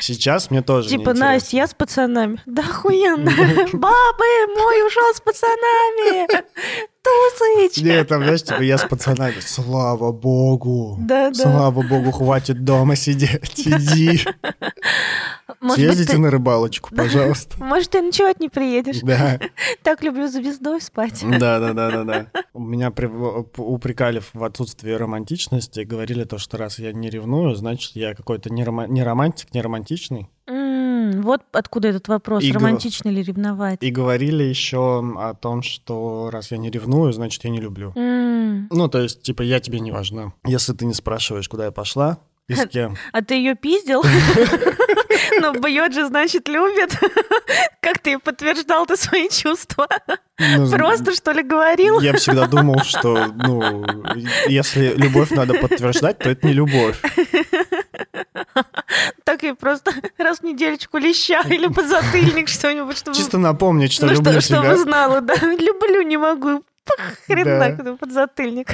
Сейчас мне тоже Типа. Настя, я с пацанами. Да охуенно. Бабы, мой ушел с пацанами. Тусыч. Нет, там, знаешь, типа, я с пацанами. Слава богу. Да, да. Слава богу, хватит дома сидеть. Иди. Может быть, Съездите ты... на рыбалочку, пожалуйста. Может, ты ночевать не приедешь? Да. Так люблю звездой спать. Да, да, да, да, да. Меня при- упрекали в отсутствии романтичности, говорили то, что раз я не ревную, значит, я какой-то не, рома- не романтик, не романтичный. Вот откуда этот вопрос, И гов- романтично ли ревновать. И говорили еще о том, что раз я не ревную, значит, я не люблю. М, Ну, то есть, типа, я тебе не важна. Если ты не спрашиваешь, куда я пошла и с кем. А ты ее пиздил? Ну, бьет же, значит, любит. Как ты подтверждал ты свои чувства? Ну, Просто, что ли, говорил? Я всегда думал, что, ну, если любовь надо подтверждать, то это не любовь. Так и просто раз в недельку леща или подзатыльник что-нибудь, чтобы... Чисто напомнить, что ну, люблю что- чтобы тебя. знала, да. Люблю, не могу. Пах, Хрен Да. так, подзатыльник.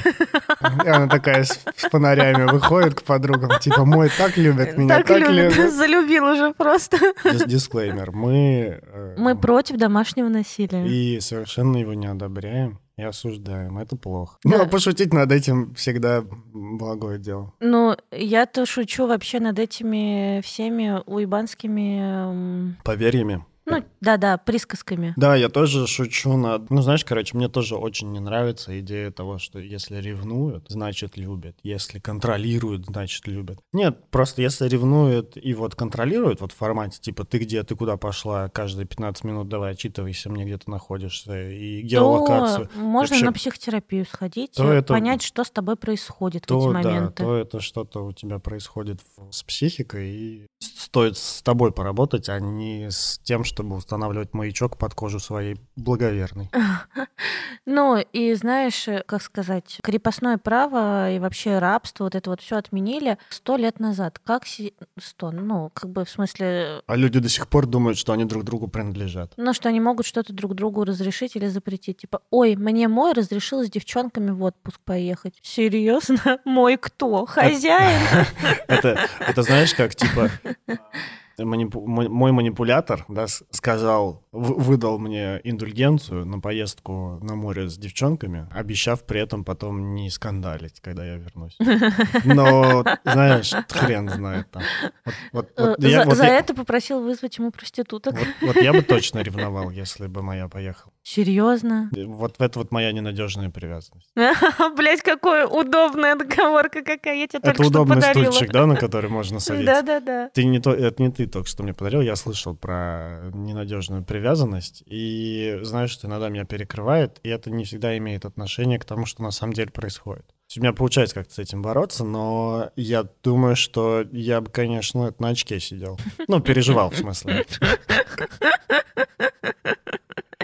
И она такая с, с фонарями выходит к подругам, типа, мой так любит, меня Так так, любит, любит. залюбил уже просто. Дис- Дисклеймер. Мы... э, Мы против домашнего насилия. И совершенно его не одобряем и осуждаем. Это плохо. Да. Ну, а пошутить над этим всегда благое дело. Ну, я-то шучу вообще над этими всеми уебанскими... м, Поверьями. Ну, да-да, присказками. Да, я тоже шучу над... Ну, знаешь, короче, мне тоже очень не нравится идея того, что если ревнуют, значит любят. Если контролируют, значит любят. Нет, просто если ревнуют и вот контролируют, вот в формате типа ты где, ты куда пошла, каждые 15 минут давай отчитывайся мне, где ты находишься, и геолокацию. То можно Вообще, на психотерапию сходить, то это- понять, что с тобой происходит в то, эти да, моменты. то это что-то у тебя происходит в- с психикой, и стоит с тобой поработать, а не с тем, чтобы устанавливать маячок под кожу своей благоверной. Ну, и знаешь, э, как сказать, крепостное право и вообще рабство, вот это вот все отменили сто лет назад. Как сто? Ну, как бы в смысле, А люди до сих пор думают, что они друг другу принадлежат. ну, что они могут что-то друг другу разрешить или запретить. Типа, ой, мне мой разрешил с девчонками в отпуск поехать. Серьезно? Мой кто? Хозяин? Это, это знаешь, как типа манипу- мой манипулятор да, сказал, выдал мне индульгенцию на поездку на море с девчонками, обещав при этом потом не скандалить, когда я вернусь. Но, знаешь, хрен знает там. Вот, вот- вот Э, я, За вот за я- это попросил вызвать ему проституток. вот я бы точно ревновал, если бы моя поехала. Серьезно? Вот это вот моя ненадежная привязанность. Блять, какая удобная договорка какая. Я тебе Это только что удобный подарила. стульчик, да, на который можно садиться? Да-да-да. Ты не то, это не ты только что мне подарил, я слышал про ненадежную привязанность, и знаешь, что иногда меня перекрывает, и это не всегда имеет отношение к тому, что на самом деле происходит. У меня получается как-то с этим бороться, но я думаю, что я бы, конечно, это на очке сидел. Ну, переживал, в смысле.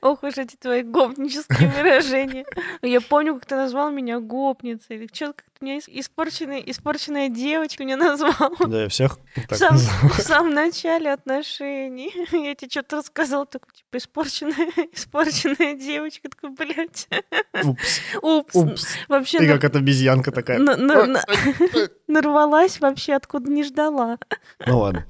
Ох уж эти твои гопнические выражения. Я помню, как ты назвал меня гопницей. Или что как ты меня ис- испорченная, испорченная девочка меня назвал. Да, я всех так называю. в самом начале отношений. Я тебе что-то рассказала, такой, типа, испорченная, испорченная девочка. Такой, блядь, Упс, упс. упс. Вообще Ты на- как эта обезьянка такая. на- на- на- нарвалась вообще, откуда не ждала. Ну ладно.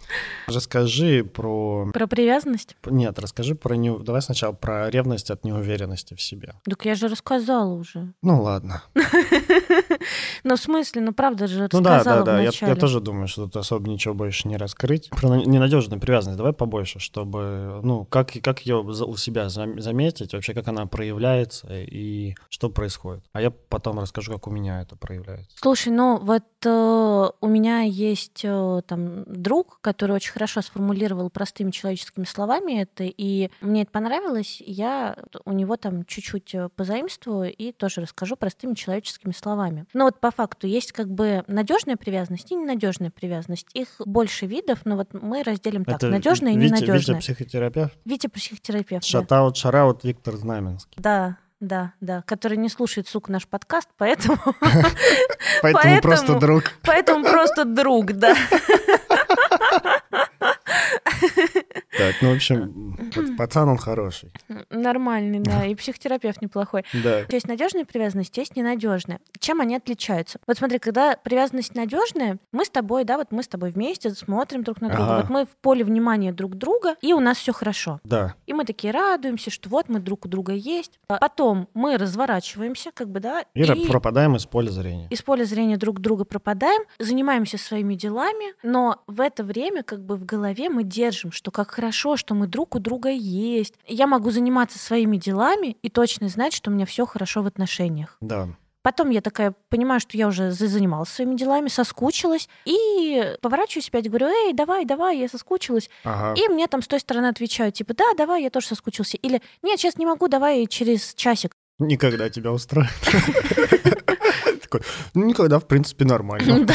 Расскажи про... Про привязанность? Нет, расскажи про... не- Давай сначала про ревность от неуверенности в себе. Так я же рассказала уже. Ну ладно. Ну, в смысле, ну, правда же Ну да, рассказала да, да. Я, тоже думаю, что тут особо ничего больше не раскрыть. Про на- ненадежную привязанность давай побольше, чтобы, ну, как, как ее у себя зам- заметить, вообще, как она проявляется и что происходит. А я потом расскажу, как у меня это проявляется. Слушай, ну вот э, у меня есть э, там друг, который очень хорошо сформулировал простыми человеческими словами это, и мне это понравилось. И Я у него там чуть-чуть э, позаимствую и тоже расскажу простыми человеческими словами. Но вот по факту есть как бы надежная привязанность и ненадежная привязанность. Их больше видов, но вот мы разделим так: надежная и ненадежная. Витя психотерапевт? Витя психотерапевт. да. Шатаут, шараут Виктор Знаменский. Да, да, да, который не слушает, сука, наш подкаст, поэтому, Поэтому, просто друг. поэтому просто друг, да. Так, ну, в общем, пацан он хороший. Нормальный, да, и психотерапевт неплохой. Да. Есть надежная привязанность, есть ненадежная. Чем они отличаются? Вот смотри, когда привязанность надежная, мы с тобой, да, вот мы с тобой вместе смотрим друг на друга, Ага. вот мы в поле внимания друг друга, и у нас все хорошо. Да. И мы такие радуемся, что вот мы друг у друга есть. А Потом мы разворачиваемся, как бы, да, И, ра- пропадаем из поля зрения. из поля зрения друг друга пропадаем, занимаемся своими делами, но в это время как бы в голове мы держим, что как хорошо, что мы друг у друга есть. Я могу заниматься своими делами и точно знать, что у меня все хорошо в отношениях. Да. Потом я такая понимаю, что я уже за- занималась своими делами, соскучилась, и поворачиваюсь опять, говорю, эй, давай, давай, я соскучилась. Ага. И мне там с той стороны отвечают, типа, да, давай, я тоже соскучился. Или, нет, сейчас не могу, давай через часик. Никогда тебя устроит. Такой, ну, никогда, в принципе, нормально. Да,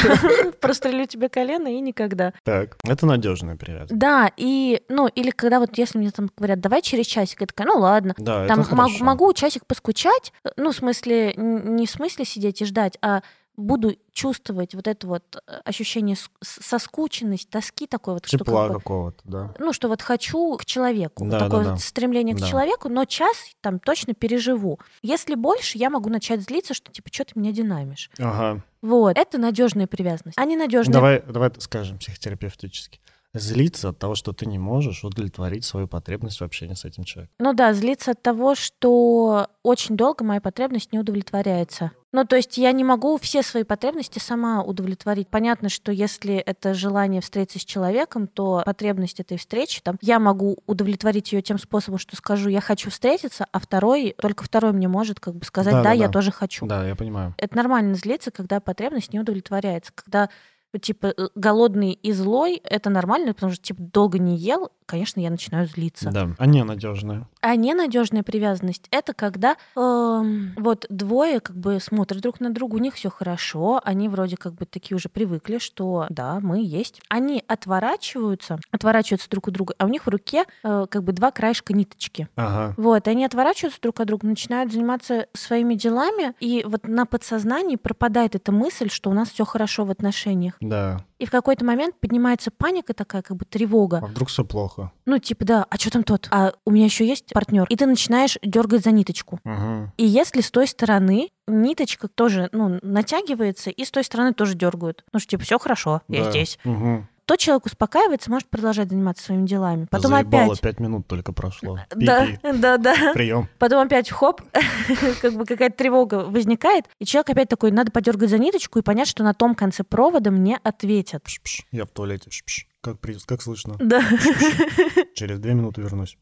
Прострелю тебе колено и никогда. Так, это надежная привязанность. Да, и, ну, или когда вот если мне там говорят, давай через часик, я такая, ну ладно. Да, Там могу часик поскучать, ну, в смысле, не в смысле сидеть и ждать, а буду чувствовать вот это вот э, ощущение с- с- соскученность, тоски такой вот, как Тепла бы- какого-то, да. ну, что вот хочу к человеку, вот Да, такое да, вот да. стремление к Да. человеку, но час там точно переживу. Если больше, я могу начать злиться, что типа, что ты меня динамишь. Ага. Вот, это надежная привязанность. А ненадежная Давай, давай скажем психотерапевтически. Злиться от того, что ты не можешь удовлетворить свою потребность в общении с этим человеком. Ну да, злиться от того, что очень долго моя потребность не удовлетворяется. Ну, то есть я не могу все свои потребности сама удовлетворить. Понятно, что если это желание встретиться с человеком, то потребность этой встречи, там, я могу удовлетворить ее тем способом, что скажу, я хочу встретиться, а второй, только второй мне может как бы сказать, да, Да, да, я да. тоже хочу. Да, я понимаю. Это нормально злиться, когда потребность не удовлетворяется. Когда типа э, голодный и злой, это нормально, потому что типа долго не ел, конечно, я начинаю злиться. Да. А ненадежная. А ненадежная привязанность это когда эм, вот двое как бы смотрят друг на друга, у них все хорошо, они вроде как бы такие уже привыкли, что да, мы есть. Они отворачиваются, отворачиваются друг от друга, а у них в руке э, как бы два краешка ниточки. Ага. Вот, они отворачиваются друг от друга, начинают заниматься своими делами, и вот на подсознании пропадает эта мысль, что у нас все хорошо в отношениях. Да. И в какой-то момент поднимается паника такая, как бы тревога. А вдруг все плохо? Ну, типа, да, а что там тот? А у меня еще есть партнер. И ты начинаешь дергать за ниточку. Угу. И если с той стороны ниточка тоже, ну, натягивается, и с той стороны тоже дергают. Ну, что, типа, все хорошо, я здесь. Угу. То человек успокаивается, может продолжать заниматься своими делами. Потом Заебало, опять... пять минут только прошло. Да, да, да. Прием. Потом опять хоп, как бы какая-то тревога возникает, и человек опять такой, надо подергать за ниточку и понять, что на том конце провода мне ответят. Я в туалете. Пш-пш. Как, при... как слышно? Да. Через две минуты вернусь.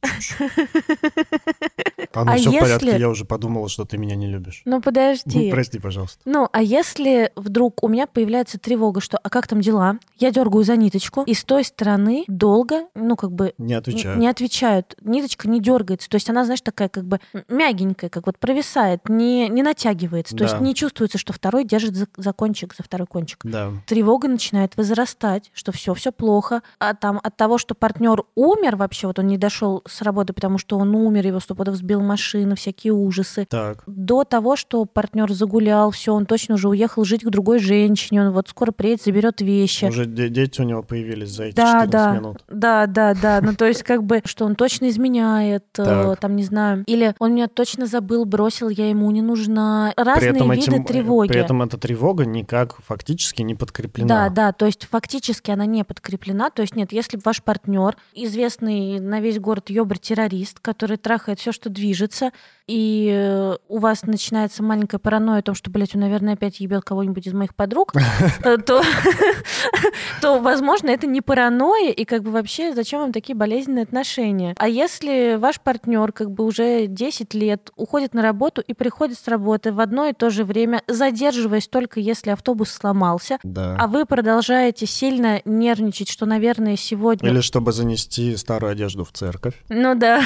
А ну А все в порядке, если- я уже подумала, что ты меня не любишь. Ну подожди. прости, пожалуйста. Ну, а если вдруг у меня появляется тревога, что «а как там дела?» Я дергаю за ниточку, и с той стороны долго, ну, как бы Не н- отвечаю. не отвечают. Ниточка не дергается. То есть она, знаешь, такая как бы мягенькая, как вот провисает, не, не натягивается. То есть Да. не чувствуется, что второй держит за, за кончик, за второй кончик. Да. Тревога начинает возрастать, что все, все плохо. А там от того, что партнер умер вообще, вот он не дошел с работы, потому что он умер, его стопудов сбил машина, всякие ужасы Так. до того, что партнер загулял, все, он точно уже уехал жить к другой женщине, он вот скоро приедет, заберет вещи. Уже де- дети у него появились за эти да, 14 да, минут. да, да, да. Ну, то есть, как бы, что он точно изменяет, э, там, не знаю. Или он меня точно забыл, бросил, я ему не нужна. Разные виды э, тревоги. при этом эта тревога никак фактически не подкреплена. Да, да, то есть фактически она не подкреплена. То есть нет, если ваш партнер, известный на весь город ёбр-террорист, который трахает все, что движется, и э, у вас начинается маленькая паранойя о том, что, блядь, он, наверное, опять ебет кого-нибудь из моих подруг, э, то, то, возможно, это не паранойя, и как бы вообще зачем вам такие болезненные отношения? А если ваш партнер как бы уже 10 лет уходит на работу и приходит с работы в одно и то же время, задерживаясь только если автобус сломался, Да. а вы продолжаете сильно нервничать, что, наверное, сегодня... Или чтобы занести старую одежду в церковь. Ну да.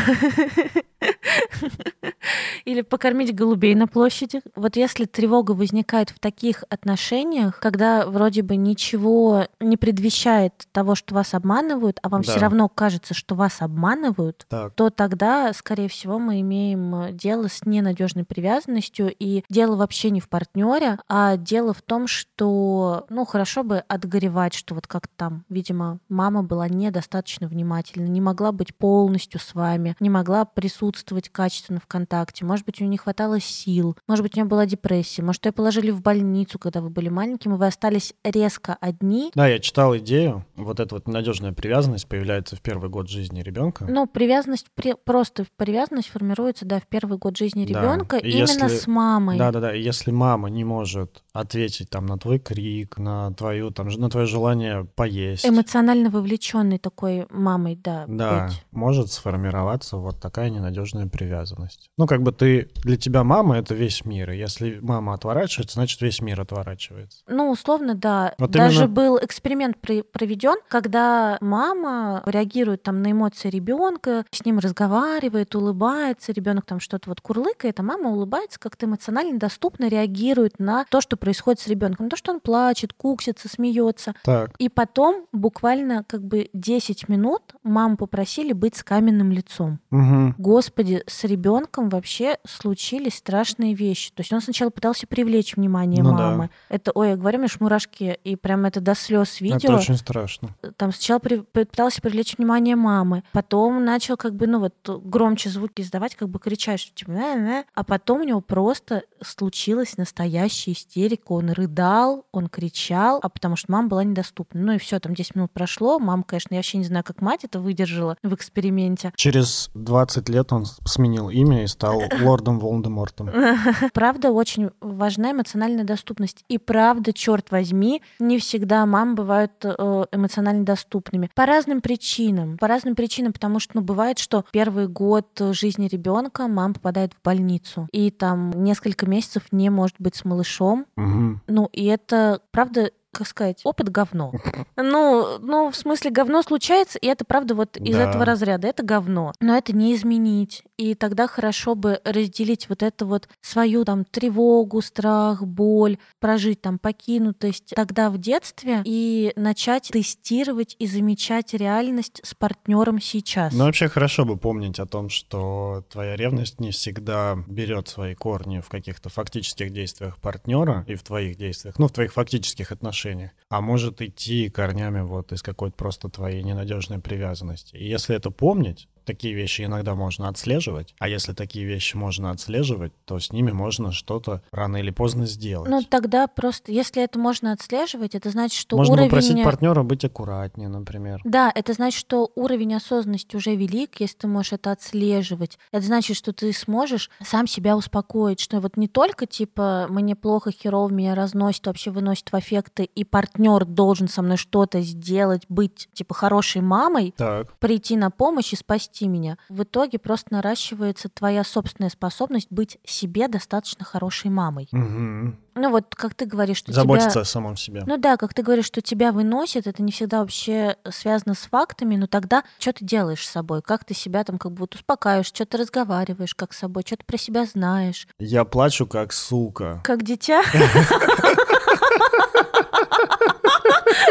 Или покормить голубей на площади. Вот если тревога возникает в таких отношениях, когда вроде бы ничего не предвещает того, что вас обманывают, а вам Да. все равно кажется, что вас обманывают, Так. то тогда, скорее всего, мы имеем э, дело с ненадежной привязанностью. И дело вообще не в партнере, а дело в том, что, ну, хорошо бы отгоревать, что вот как там, видимо, мама была недостаточно внимательна, не могла быть полностью с вами, не могла присутствовать качественно в контакте. Может быть, у нее не хватало сил, может быть, у нее была депрессия, может, ее положили в больницу, когда вы были маленьким, и вы остались резко одни, Да, я читал идею. Вот эта вот надежная привязанность появляется в первый год жизни ребенка. Ну, привязанность, при- просто привязанность формируется, да, в первый год жизни Да. ребенка И именно если- с мамой. Да, да, да. И если мама не может ответить там на твой крик, на твою там на твое желание поесть, Эмоционально вовлеченной такой мамой, да, да, быть. может сформироваться вот такая ненадежная привязанность. Ну, как бы ты для тебя мама это весь мир. И если мама отворачивается, значит весь мир отворачивается. Ну, условно, да. Вот Даже именно- был эксперимент при- проведен, когда мама реагирует там на эмоции ребенка, с ним разговаривает, улыбается, ребенок там что-то вот курлыкает, а мама улыбается, как-то эмоционально доступно реагирует на то, что происходит с ребенком, на то, что он плачет, куксится, смеется. Так. И потом буквально как бы 10 минут маму попросили быть с каменным лицом. Угу. Господи, с ребенком вообще случились страшные вещи. То есть он сначала пытался привлечь внимание Ну да. мамы. Это, ой, я говорю, мне аж мурашки, и прям это до слез видео. Это очень страшно. Там сначала при- пытался привлечь внимание мамы, потом начал как бы, ну вот, громче звуки издавать, как бы кричать, что типа, «Э-э». а потом у него просто случилась настоящая истерика. Он рыдал, он кричал, а потому что мама была недоступна. Ну и все, там 10 минут прошло. Мама, конечно, я вообще не знаю, как мать это выдержала в эксперименте. Через 20 лет он сменил имя и стал лордом Волдемортом. Правда, очень важна эмоциональная доступность. И правда, черт возьми, не всегда мамы бывают э, эмоционально доступными. По разным причинам. По разным причинам, потому что, ну, бывает, что первый год жизни ребенка мама попадает в больницу. И там несколько месяцев не может быть с малышом. Мгм. Ну, и это, правда, как сказать, опыт говно. Ну, ну, в смысле, говно случается, и это, правда, вот из Да. этого разряда. Это говно. Но это не изменить. И тогда хорошо бы разделить вот это вот свою там тревогу, страх, боль, прожить там покинутость тогда в детстве и начать тестировать и замечать реальность с партнером сейчас. Ну, вообще хорошо бы помнить о том, что твоя ревность не всегда берет свои корни в каких-то фактических действиях партнера и в твоих действиях, ну, в твоих фактических отношениях, а может идти корнями вот из какой-то просто твоей ненадежной привязанности. И если это помнить, такие вещи иногда можно отслеживать, а если такие вещи можно отслеживать, то с ними можно что-то рано или поздно сделать. Ну, тогда просто, если это можно отслеживать, это значит, что можно уровень... попросить партнера быть аккуратнее, например. Да, это значит, что уровень осознанности уже велик, если ты можешь это отслеживать. Это значит, что ты сможешь сам себя успокоить, что вот не только типа мне плохо, херово, меня разносит, вообще выносит в аффекты, и партнер должен со мной что-то сделать, быть типа хорошей мамой, Так. прийти на помощь и спасти меня. В итоге просто наращивается твоя собственная способность быть себе достаточно хорошей мамой. Мгм. Ну вот, как ты говоришь, что Заботиться тебя... о самом себе. Ну да, как ты говоришь, что тебя выносит, это не всегда вообще связано с фактами, но тогда что ты делаешь с собой? Как ты себя там как бы вот успокаиваешь, что ты разговариваешь как с собой, что ты про себя знаешь? Я плачу как сука. Как дитя?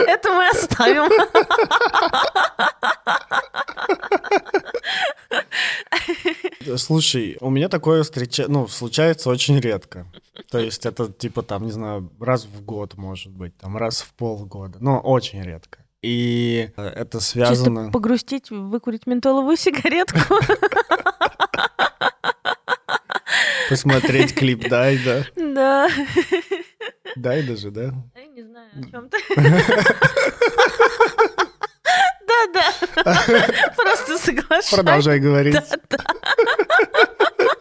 Это мы оставим. Слушай, у меня такое встреча... ну, случается очень редко. То есть это типа там, не знаю, раз в год, может быть, там раз в полгода. Но очень редко. И э, это Чисто связано... погрустить, выкурить ментоловую сигаретку. Посмотреть клип Дайда. Да. Дайда же, да? Я не знаю, о чем ты. Да-да. Просто соглашаюсь. Продолжай говорить. Да-да.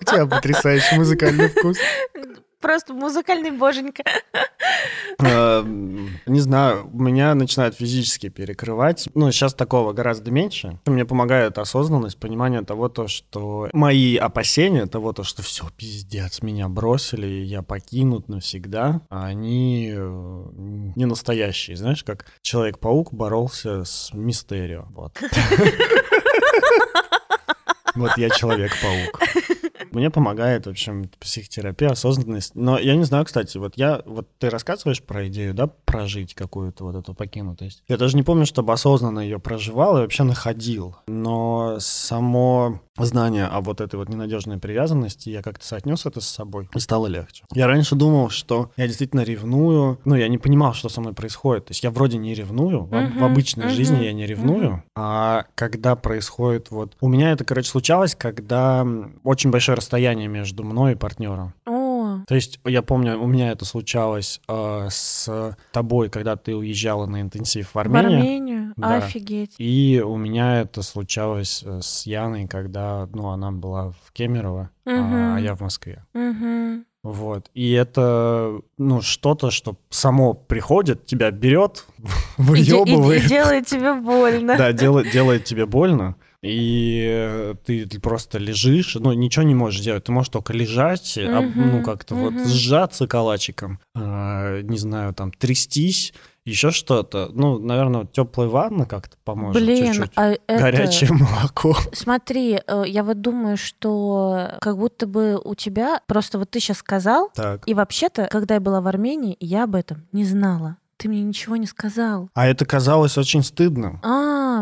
У тебя потрясающий музыкальный вкус. Просто музыкальный боженька. Э, Не знаю, меня начинает физически перекрывать. Ну, сейчас такого гораздо меньше. Мне помогает осознанность, понимание того, то, что мои опасения, того, то, что все, пиздец, меня бросили, я покинут навсегда, они э, не настоящие. Знаешь, как Человек-паук боролся с Мистерио. Вот. Вот я Человек-паук. Мне помогает, в общем, психотерапия, осознанность. Но я не знаю, кстати, вот я, вот ты рассказываешь про идею, да, прожить какую-то вот эту покинутость. Я даже не помню, чтобы осознанно ее проживал и вообще находил. Но само знание о вот этой вот ненадежной привязанности, я как-то соотнес это с собой, и стало легче. Я раньше думал, что я действительно ревную, ну, я не понимал, что со мной происходит. То есть я вроде не ревную, в, в обычной жизни я не ревную, а когда происходит вот... У меня это, короче, случалось, когда очень большое расстояние между мной и партнером. О, То есть я помню, у меня это случалось э, с тобой, когда ты уезжала на интенсив в в Армению. Армению? Да. Офигеть. И у меня это случалось э, с Яной, когда, ну, она была в Кемерово, а, Мгм. а я в Москве. Мгм. Вот. И это, ну, что-то, что само приходит, тебя берет, И, де- и выебывает. и делает тебе больно. Да, делает, делает тебе больно. И ты просто лежишь, ну, ничего не можешь делать. Ты можешь только лежать, а, Мгм, ну, как-то вот мгм. сжаться калачиком, а, не знаю, там, трястись, еще что-то. Ну, наверное, теплая ванна как-то поможет Блин, чуть-чуть. а это... Горячее молоко. Смотри, э, я вот думаю, что как будто бы у тебя... Просто вот ты сейчас сказал, Так. и вообще-то, когда я была в Армении, я об этом не знала. ты мне ничего не сказал. А это казалось очень стыдным. А,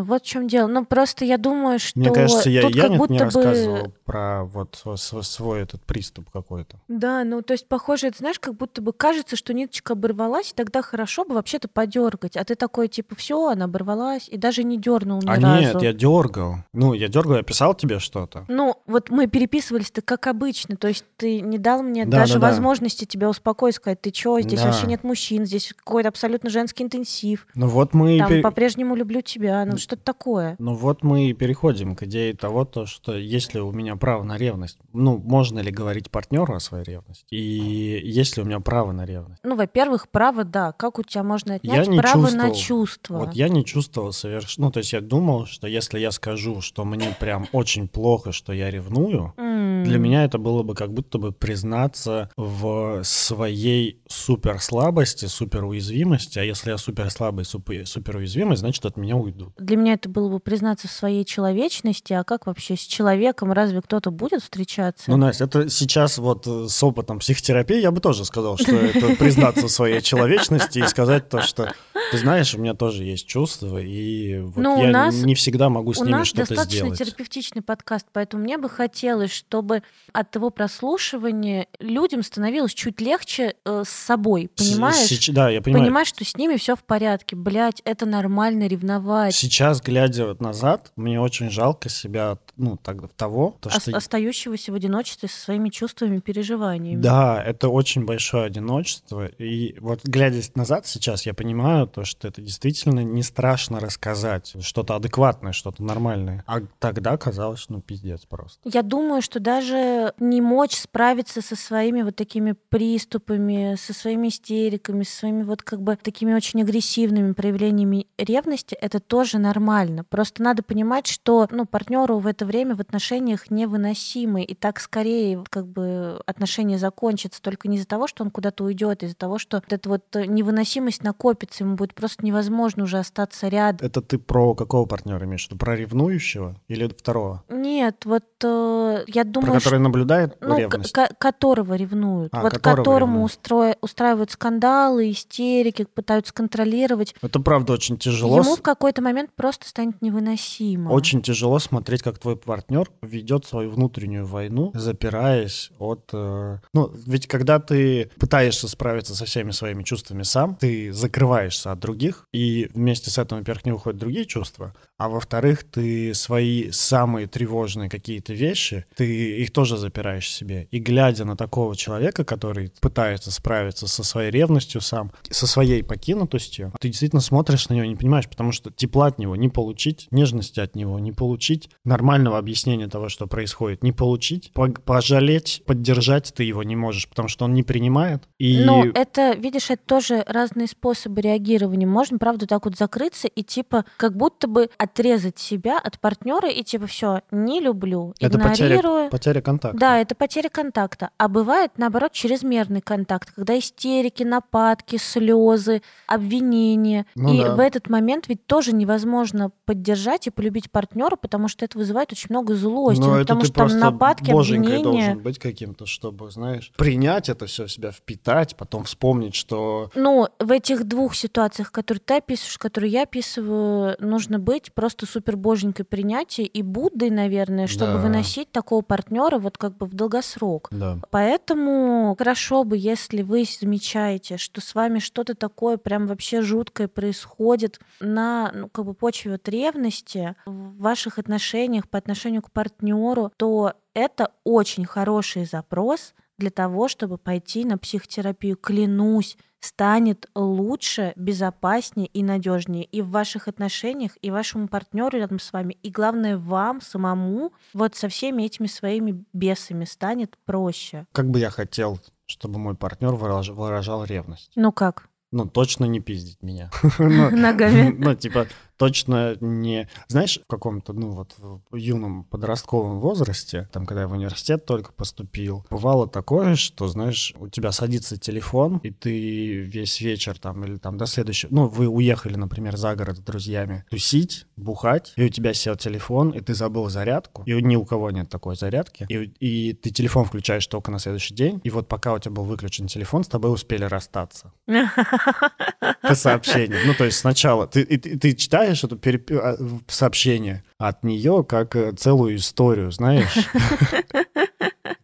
вот в чем дело. Ну, просто я думаю, что Мне кажется, я тут я как не, будто не бы... рассказывал про вот свой, этот приступ какой-то. Да, ну, то есть, похоже, это, знаешь, как будто бы кажется, что ниточка оборвалась, и тогда хорошо бы вообще-то подергать. А ты такой, типа, все, она оборвалась, и даже не дернул ни а разу. нет, я дергал. Ну, я дергал, я писал тебе что-то. Ну, вот мы переписывались-то как обычно, то есть ты не дал мне Да, даже да, да. возможности тебя успокоить, сказать, ты чё, здесь Да. вообще нет мужчин, здесь какой-то абсолютно женский интенсив, Ну вот мы там пере- по-прежнему люблю тебя, ну что-то такое. Ну вот мы и переходим к идее того, то, что есть ли у меня право на ревность. Ну, можно ли говорить партнеру о своей ревности? И есть ли у меня право на ревность? Ну, во-первых, право, да, как у тебя можно Я отнять не право на чувствовал. чувства? Вот я не чувствовал совершенно... Ну, то есть я думал, что если я скажу, что мне прям очень плохо, что я ревную, для меня это было бы как будто бы признаться в своей суперслабости, суперуязвимости. А если я суперслабый, супер- суперуязвимый, значит, от меня уйдут. Для меня это было бы признаться в своей человечности, а как вообще с человеком разве кто-то будет встречаться? Ну, Настя, это сейчас вот э, с опытом психотерапии я бы тоже сказал, что это признаться в своей человечности и сказать то, что ты знаешь, у меня тоже есть чувства, и вот Ну, у я нас- не всегда могу с У ними нас что-то достаточно сделать. терапевтичный подкаст, поэтому мне бы хотелось, чтобы от его прослушивания людям становилось чуть легче э, с собой, С- понимаешь? сеч- да, я понимаю. Понимаешь, что с ними все в порядке. Блять, это нормально ревновать. Сейчас, глядя вот назад, мне очень жалко себя, ну, так, того, то, что... остающегося в одиночестве со своими чувствами, переживаниями. Да, это очень большое одиночество. И вот глядя назад сейчас, я понимаю то, что это действительно не страшно рассказать что-то адекватное, что-то нормальное. А тогда казалось, ну, пиздец просто. Я думаю, что даже не мочь справиться со своими вот такими приступами, со своими истериками, со своими вот как бы такими очень агрессивными проявлениями ревности, это тоже нормально. Просто надо понимать, что ну, партнеру в это время в отношениях невыносимы, и так скорее как бы отношения закончатся только не из-за того, что он куда-то уйдет, а из-за того, что вот эта вот э, невыносимость накопится, ему будет просто невозможно уже остаться рядом. Это ты про какого партнера имеешь виду? Про ревнующего или второго? Нет, вот э, я думаю, про который наблюдает ну, ревность? ко- которого ревнуют. А, вот которого которому ревнуют. устроя- устраивают скандалы, истерики, пытаются контролировать. Это правда очень тяжело. Ему в какой-то момент просто станет невыносимо. Очень тяжело смотреть, как твой партнер ведет свою внутреннюю войну, запираясь от... э, Ну, ведь когда ты пытаешься справиться со всеми своими чувствами сам, ты закрываешься от других, и вместе с этим, во-первых, не выходят другие чувства, а во-вторых, ты свои самые тревожные какие-то вещи, ты их тоже запираешь себе. И глядя на такого человека, который пытается справиться со своей ревностью сам, со своей покинутостью, ты действительно смотришь на него и не понимаешь, потому что тепла от него не получить, нежности от него не получить, нормального объяснения того, что происходит, не получить, по- пожалеть, поддержать ты его не можешь, потому что он не принимает. И Но это, видишь, это тоже разные способы реагирования. Можно, правда, так вот закрыться и типа как будто бы отрезать себя от партнера и типа все, не люблю, это игнорирую. потеря, потеря контакта. Да, это потеря контакта. А бывает, наоборот, чрезмерный контакт, когда истерики, нападки, слезы, обвинения. Ну и да. в этот момент ведь тоже невозможно поддержать и полюбить партнера, потому что это вызывает очень много злости. Но ну, это потому что там нападки, обвинения. должен быть каким-то, чтобы, знаешь, принять это все в себя, впитать, потом вспомнить, что Ну, в этих двух ситуациях, которые ты описываешь, которые я описываю, нужно быть просто супер боженькой принятия и Буддой, наверное, чтобы Да. выносить такого партнера вот как бы в долгосрок. да. Поэтому хорошо бы, если вы замечаете, что с вами что-то такое прям вообще жуткое происходит на ну, как бы почве вот ревности в ваших отношениях по отношению к партнеру, то это очень хороший запрос для того, чтобы пойти на психотерапию. Клянусь, станет лучше, безопаснее и надежнее и в ваших отношениях, и вашему партнеру рядом с вами, и главное вам самому вот со всеми этими своими бесами станет проще. Как бы я хотел, чтобы мой партнер выражал, выражал ревность. Ну как? Ну, точно не пиздить меня. Ну, Ногами. Ну, типа, точно не... Знаешь, в каком-то, ну вот, в юном подростковом возрасте, там, когда я в университет только поступил, бывало такое, что, знаешь, у тебя садится телефон, и ты весь вечер там или там до следующего... Ну, вы уехали, например, за город с друзьями тусить, бухать, и у тебя сел телефон, и ты забыл зарядку, и ни у кого нет такой зарядки, и, и ты телефон включаешь только на следующий день, и вот пока у тебя был выключен телефон, с тобой успели расстаться. По сообщению. Ну, то есть сначала ты, и, ты, ты читаешь это переп... а, сообщение от нее как э, целую историю, знаешь?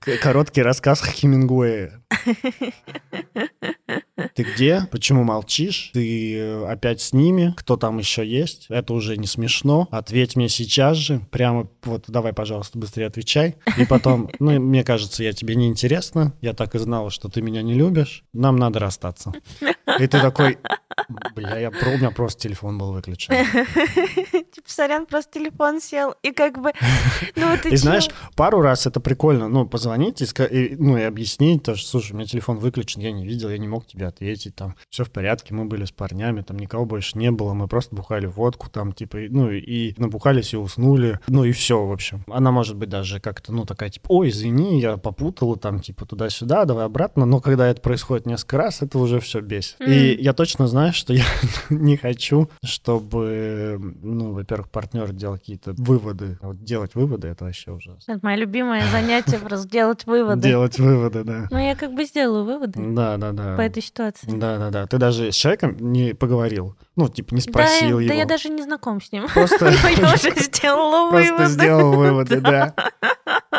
Короткий рассказ Хемингуэя. Ты где? Почему молчишь? Ты э, опять с ними? Кто там еще есть? Это уже не смешно. Ответь мне сейчас же. Прямо вот давай, пожалуйста, быстрее отвечай. И потом, ну, мне кажется, я тебе не интересна. Я так и знала, что ты меня не любишь. Нам надо расстаться. И ты такой, бля, я, у меня просто телефон был выключен. Типа, сорян, просто телефон сел. И как бы, ну, ты И знаешь, пару раз это прикольно, ну, позвонить и, и, ну, и объяснить, то, что, слушай, у меня телефон выключен, я не видел, я не мог тебе ответить, там, все в порядке, мы были с парнями, там, никого больше не было, мы просто бухали водку, там, типа, ну, и набухались и уснули, ну, и все, в общем. Она может быть даже как-то, ну, такая, типа, ой, извини, я попутала, там, типа, туда-сюда, давай обратно, но когда это происходит несколько раз, это уже все бесит. Mm. И я точно знаю, что я не хочу, чтобы, ну, во-первых, партнер делал какие-то выводы. Вот делать выводы — это вообще ужасно. Это мое любимое занятие, просто делать выводы. Делать выводы, да. Ну, я как бы сделаю выводы. Да, да, да. По этой ситуации. Да, да, да. Ты даже с человеком не поговорил. Ну, типа, не спросил да, его. Да, я даже не знаком с ним. Просто... Я уже сделала выводы. Просто сделал выводы, да.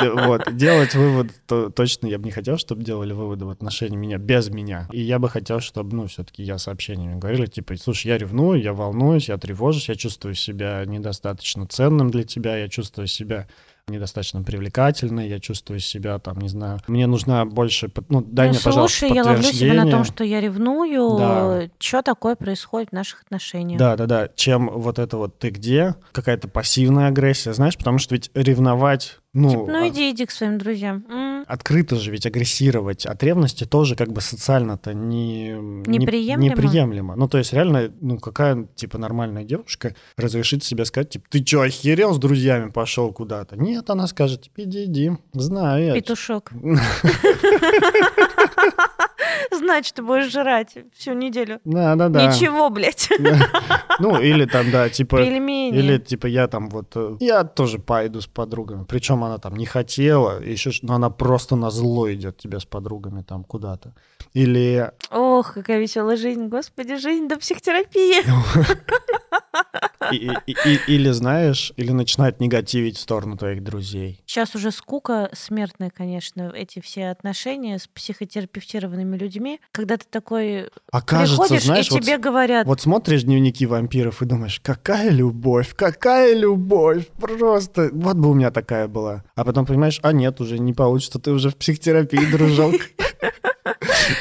Вот, делать вывод то, точно я бы не хотел, чтобы делали выводы в отношении меня без меня. И я бы хотел, чтобы, ну, все-таки я сообщениями говорил, типа, слушай, я ревную, я волнуюсь, я тревожусь, я чувствую себя недостаточно ценным для тебя, я чувствую себя недостаточно привлекательной, я чувствую себя там, не знаю, мне нужна больше, ну, дай ну, мне, пожалуйста, Слушай, я ловлю себя на том, что я ревную, Да. что такое происходит в наших отношениях. Да, да, да. Чем вот это вот ты где, какая-то пассивная агрессия, знаешь, потому что ведь ревновать, ну, Типа, ну а- иди, иди к своим друзьям. Открыто же ведь агрессировать от ревности тоже как бы социально-то не, не- Неприемлемо? неприемлемо. Ну, то есть реально, ну, какая, типа, нормальная девушка разрешит себе сказать, типа, ты что, охерел с друзьями, пошел куда-то? Нет, она скажет, иди, иди, знаю я. Петушок. Знать, что будешь жрать всю неделю. Да, да, да. Ничего, блядь. Ну, или там, да, типа... Пельмени. Или типа я там вот, э, я тоже пойду с подругами. Причем она там не хотела, еще, но она просто на зло идет тебе с подругами там куда-то. Или Ох, какая веселая жизнь. Господи, жизнь до психотерапии. и- и- и- или знаешь, или начинает негативить в сторону твоих друзей. Сейчас уже скука смертная, конечно, эти все отношения с психотерапевтированными людьми. Когда ты такой А кажется, знаешь, и вот, тебе говорят, вот смотришь дневники вампиров и думаешь, какая любовь, какая любовь, просто. Вот бы у меня такая была. А потом понимаешь, а нет, уже не получится, ты уже в психотерапии, дружок.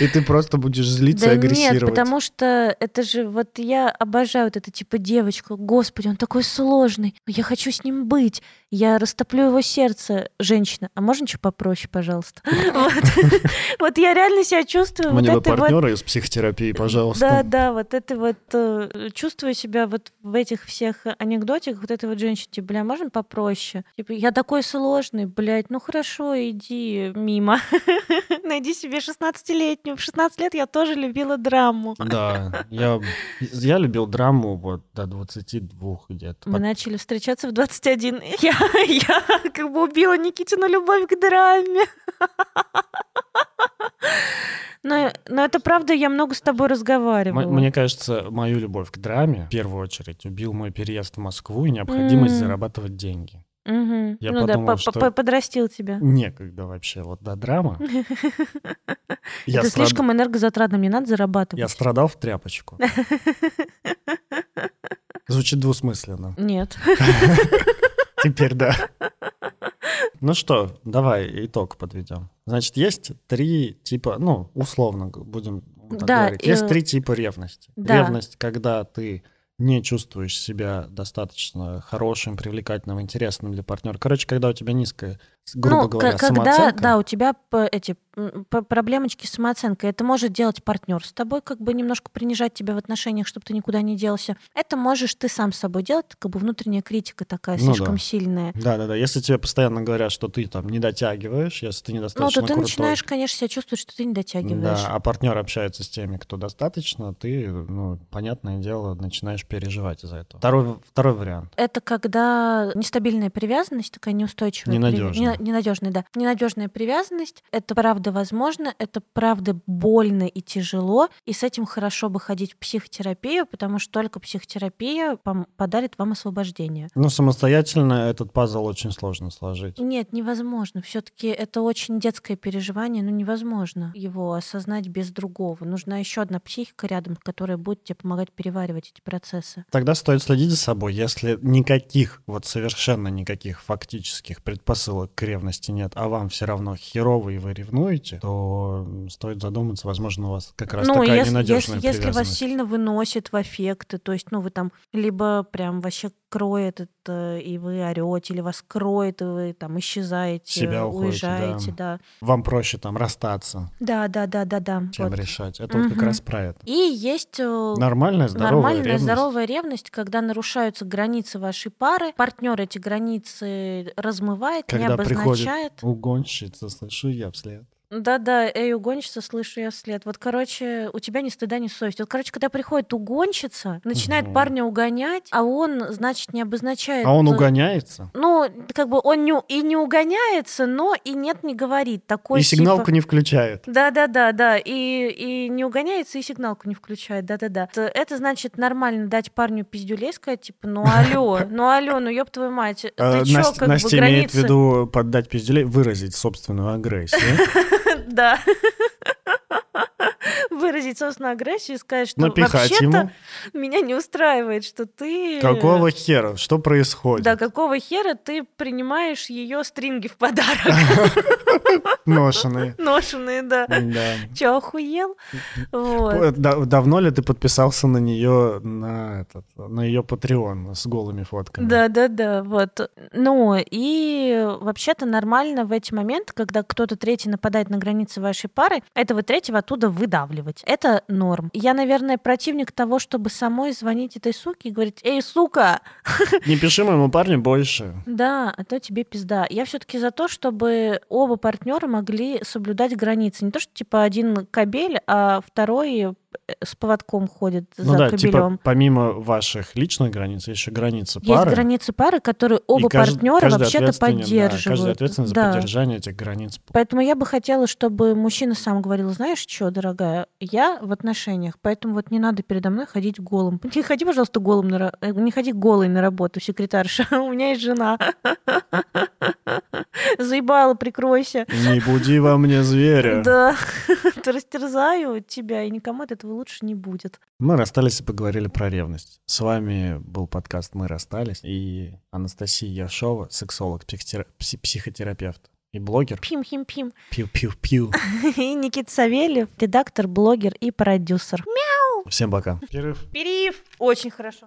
И ты просто будешь злиться да и агрессировать. нет, потому что это же, вот я обожаю вот это типа девочку, господи, он такой сложный, я хочу с ним быть, я растоплю его сердце, женщина, а можно что попроще, пожалуйста? Вот. Я реально себя чувствую Мне бы партнера из психотерапии, Да, пожалуйста. да, вот это вот э, чувствую себя вот в этих всех анекдотиках, вот этой вот женщине, типа, бля, можно попроще? Типа, я такой сложный, блядь, ну хорошо, иди мимо. Найди себе 16-летнюю. В 16 лет я тоже любила драму. Да, я, я любил драму вот до 22 где-то. Мы начали встречаться в 21. Я, я как бы убила Никитину любовь к драме. Но, но это правда, я много с тобой разговаривала. Мне кажется, мою любовь к драме в первую очередь убил мой переезд в Москву и необходимость М. зарабатывать деньги. Мгм. Я ну подумал, да, по- что- по- подрастил тебя. Некогда вообще вот до драма. Это слишком энергозатратно, мне надо зарабатывать. я страдал в тряпочку. Звучит двусмысленно. Нет. Теперь да. Ну что, давай итог подведем. Значит, есть три типа, ну, условно будем так Да, говорить. Есть э, три типа ревности. да. Ревность, когда ты не чувствуешь себя достаточно хорошим, привлекательным, интересным для партнера. Короче, когда у тебя низкая грубо ну, говоря, когда, самооценка. да, у тебя эти проблемочки с самооценкой, это может делать партнер с тобой, как бы немножко принижать тебя в отношениях, чтобы ты никуда не делся. Это можешь ты сам с собой делать, как бы внутренняя критика такая Ну слишком да. сильная. Да, да, да. Если тебе постоянно говорят, что ты там не дотягиваешь, если ты Ну, недостаточно то ты крутой, начинаешь, конечно, себя чувствовать, что ты не дотягиваешь. Да, а партнер общается с теми, кто достаточно, ты, ну, понятное дело, начинаешь переживать из-за этого. Второй, второй вариант. Это когда нестабильная привязанность, такая неустойчивая. Ненадежная, да. Ненадежная привязанность. Это правда возможно, это правда больно и тяжело. И с этим хорошо бы ходить в психотерапию, потому что только психотерапия подарит вам освобождение. Ну, самостоятельно этот пазл очень сложно сложить. Нет, невозможно. Все-таки это очень детское переживание, но невозможно его осознать без другого. Нужна еще одна психика рядом, которая будет тебе помогать переваривать эти процессы. Тогда стоит следить за собой. Если никаких, вот совершенно никаких фактических предпосылок к ревности нет, а вам все равно херово и вы ревнуете, то стоит задуматься, возможно, у вас как раз ну, такая если, ненадежная если, если вас сильно выносит в аффекты, то есть, ну, вы там либо прям вообще кроет это, и вы орете, или вас кроет, и вы там исчезаете, Себя уходите, уезжаете, да. Вам проще там расстаться, Да, да, да, да, да. чем вот. решать. Это вот как раз про это. И есть э, Нормальная, здоровая Нормальная, ревность. здоровая ревность, когда нарушаются границы вашей пары, партнер эти границы размывает, не Когда приходит обозначает. угонщица, слышу я вслед. Да-да, эй, угонщица, слышу я вслед. Вот, короче, у тебя ни стыда, ни совести. Вот, короче, когда приходит угонщица, начинает Мгм. парня угонять, а он, значит, не обозначает... А он угоняется? Ну, как бы он не, и не угоняется, но и нет, не говорит. Такой И сигналку типа- не включает. Да, да, да, да. И, и не угоняется, и сигналку не включает. Да, да, да. Это, значит нормально дать парню пиздюлей, сказать, типа, ну алло, ну алло, ну ёб твою мать. Э, Ты чё, Настя, как Настя бы имеет границы... в виду поддать пиздюлей, выразить собственную агрессию. Да. Выразить собственную агрессию и сказать, что Напихать вообще-то ему. меня не устраивает, что ты... Какого хера? Что происходит? Да, какого хера ты принимаешь ее стринги в подарок? Ношеные. Ношеные, да. Че, охуел? Давно ли ты подписался на нее на этот, на ее Patreon с голыми фотками? Да, да, да, вот. Ну, и вообще-то нормально в эти моменты, когда кто-то третий нападает на границы вашей пары, этого третьего оттуда выдавливать. Это норм. Я, наверное, противник того, чтобы самой звонить этой суке и говорить, эй, сука, Не пиши моему парню больше. да, а то тебе пизда. Я все-таки за то, чтобы оба партнера могли соблюдать границы. Не то, что типа один кабель, а второй с поводком ходит Ну за да, кабелем. типа помимо ваших личных границ, еще границы Есть пары. границы пары, которые оба кажд- партнера вообще-то ответственен, да, поддерживают. каждый ответственен за Да. поддержание этих границ. Поэтому я бы хотела, чтобы мужчина сам говорил, знаешь что, дорогая, я в отношениях, поэтому вот не надо передо мной ходить голым. Не ходи, пожалуйста, голым на, э, не ходи голой на работу, секретарша. У меня есть жена. Заебала, прикройся. Не буди во мне зверя. Да, растерзаю тебя, и никому от этого лучше не будет. Мы расстались и поговорили про ревность. С вами был подкаст «Мы расстались» и Анастасия Яшова, сексолог, психотера- пси- психотерапевт и блогер. Пим-хим-пим. Пиу-пиу-пиу. И Никита Савельев, редактор, блогер и продюсер. Всем пока. Перерыв. Периев. Очень хорошо.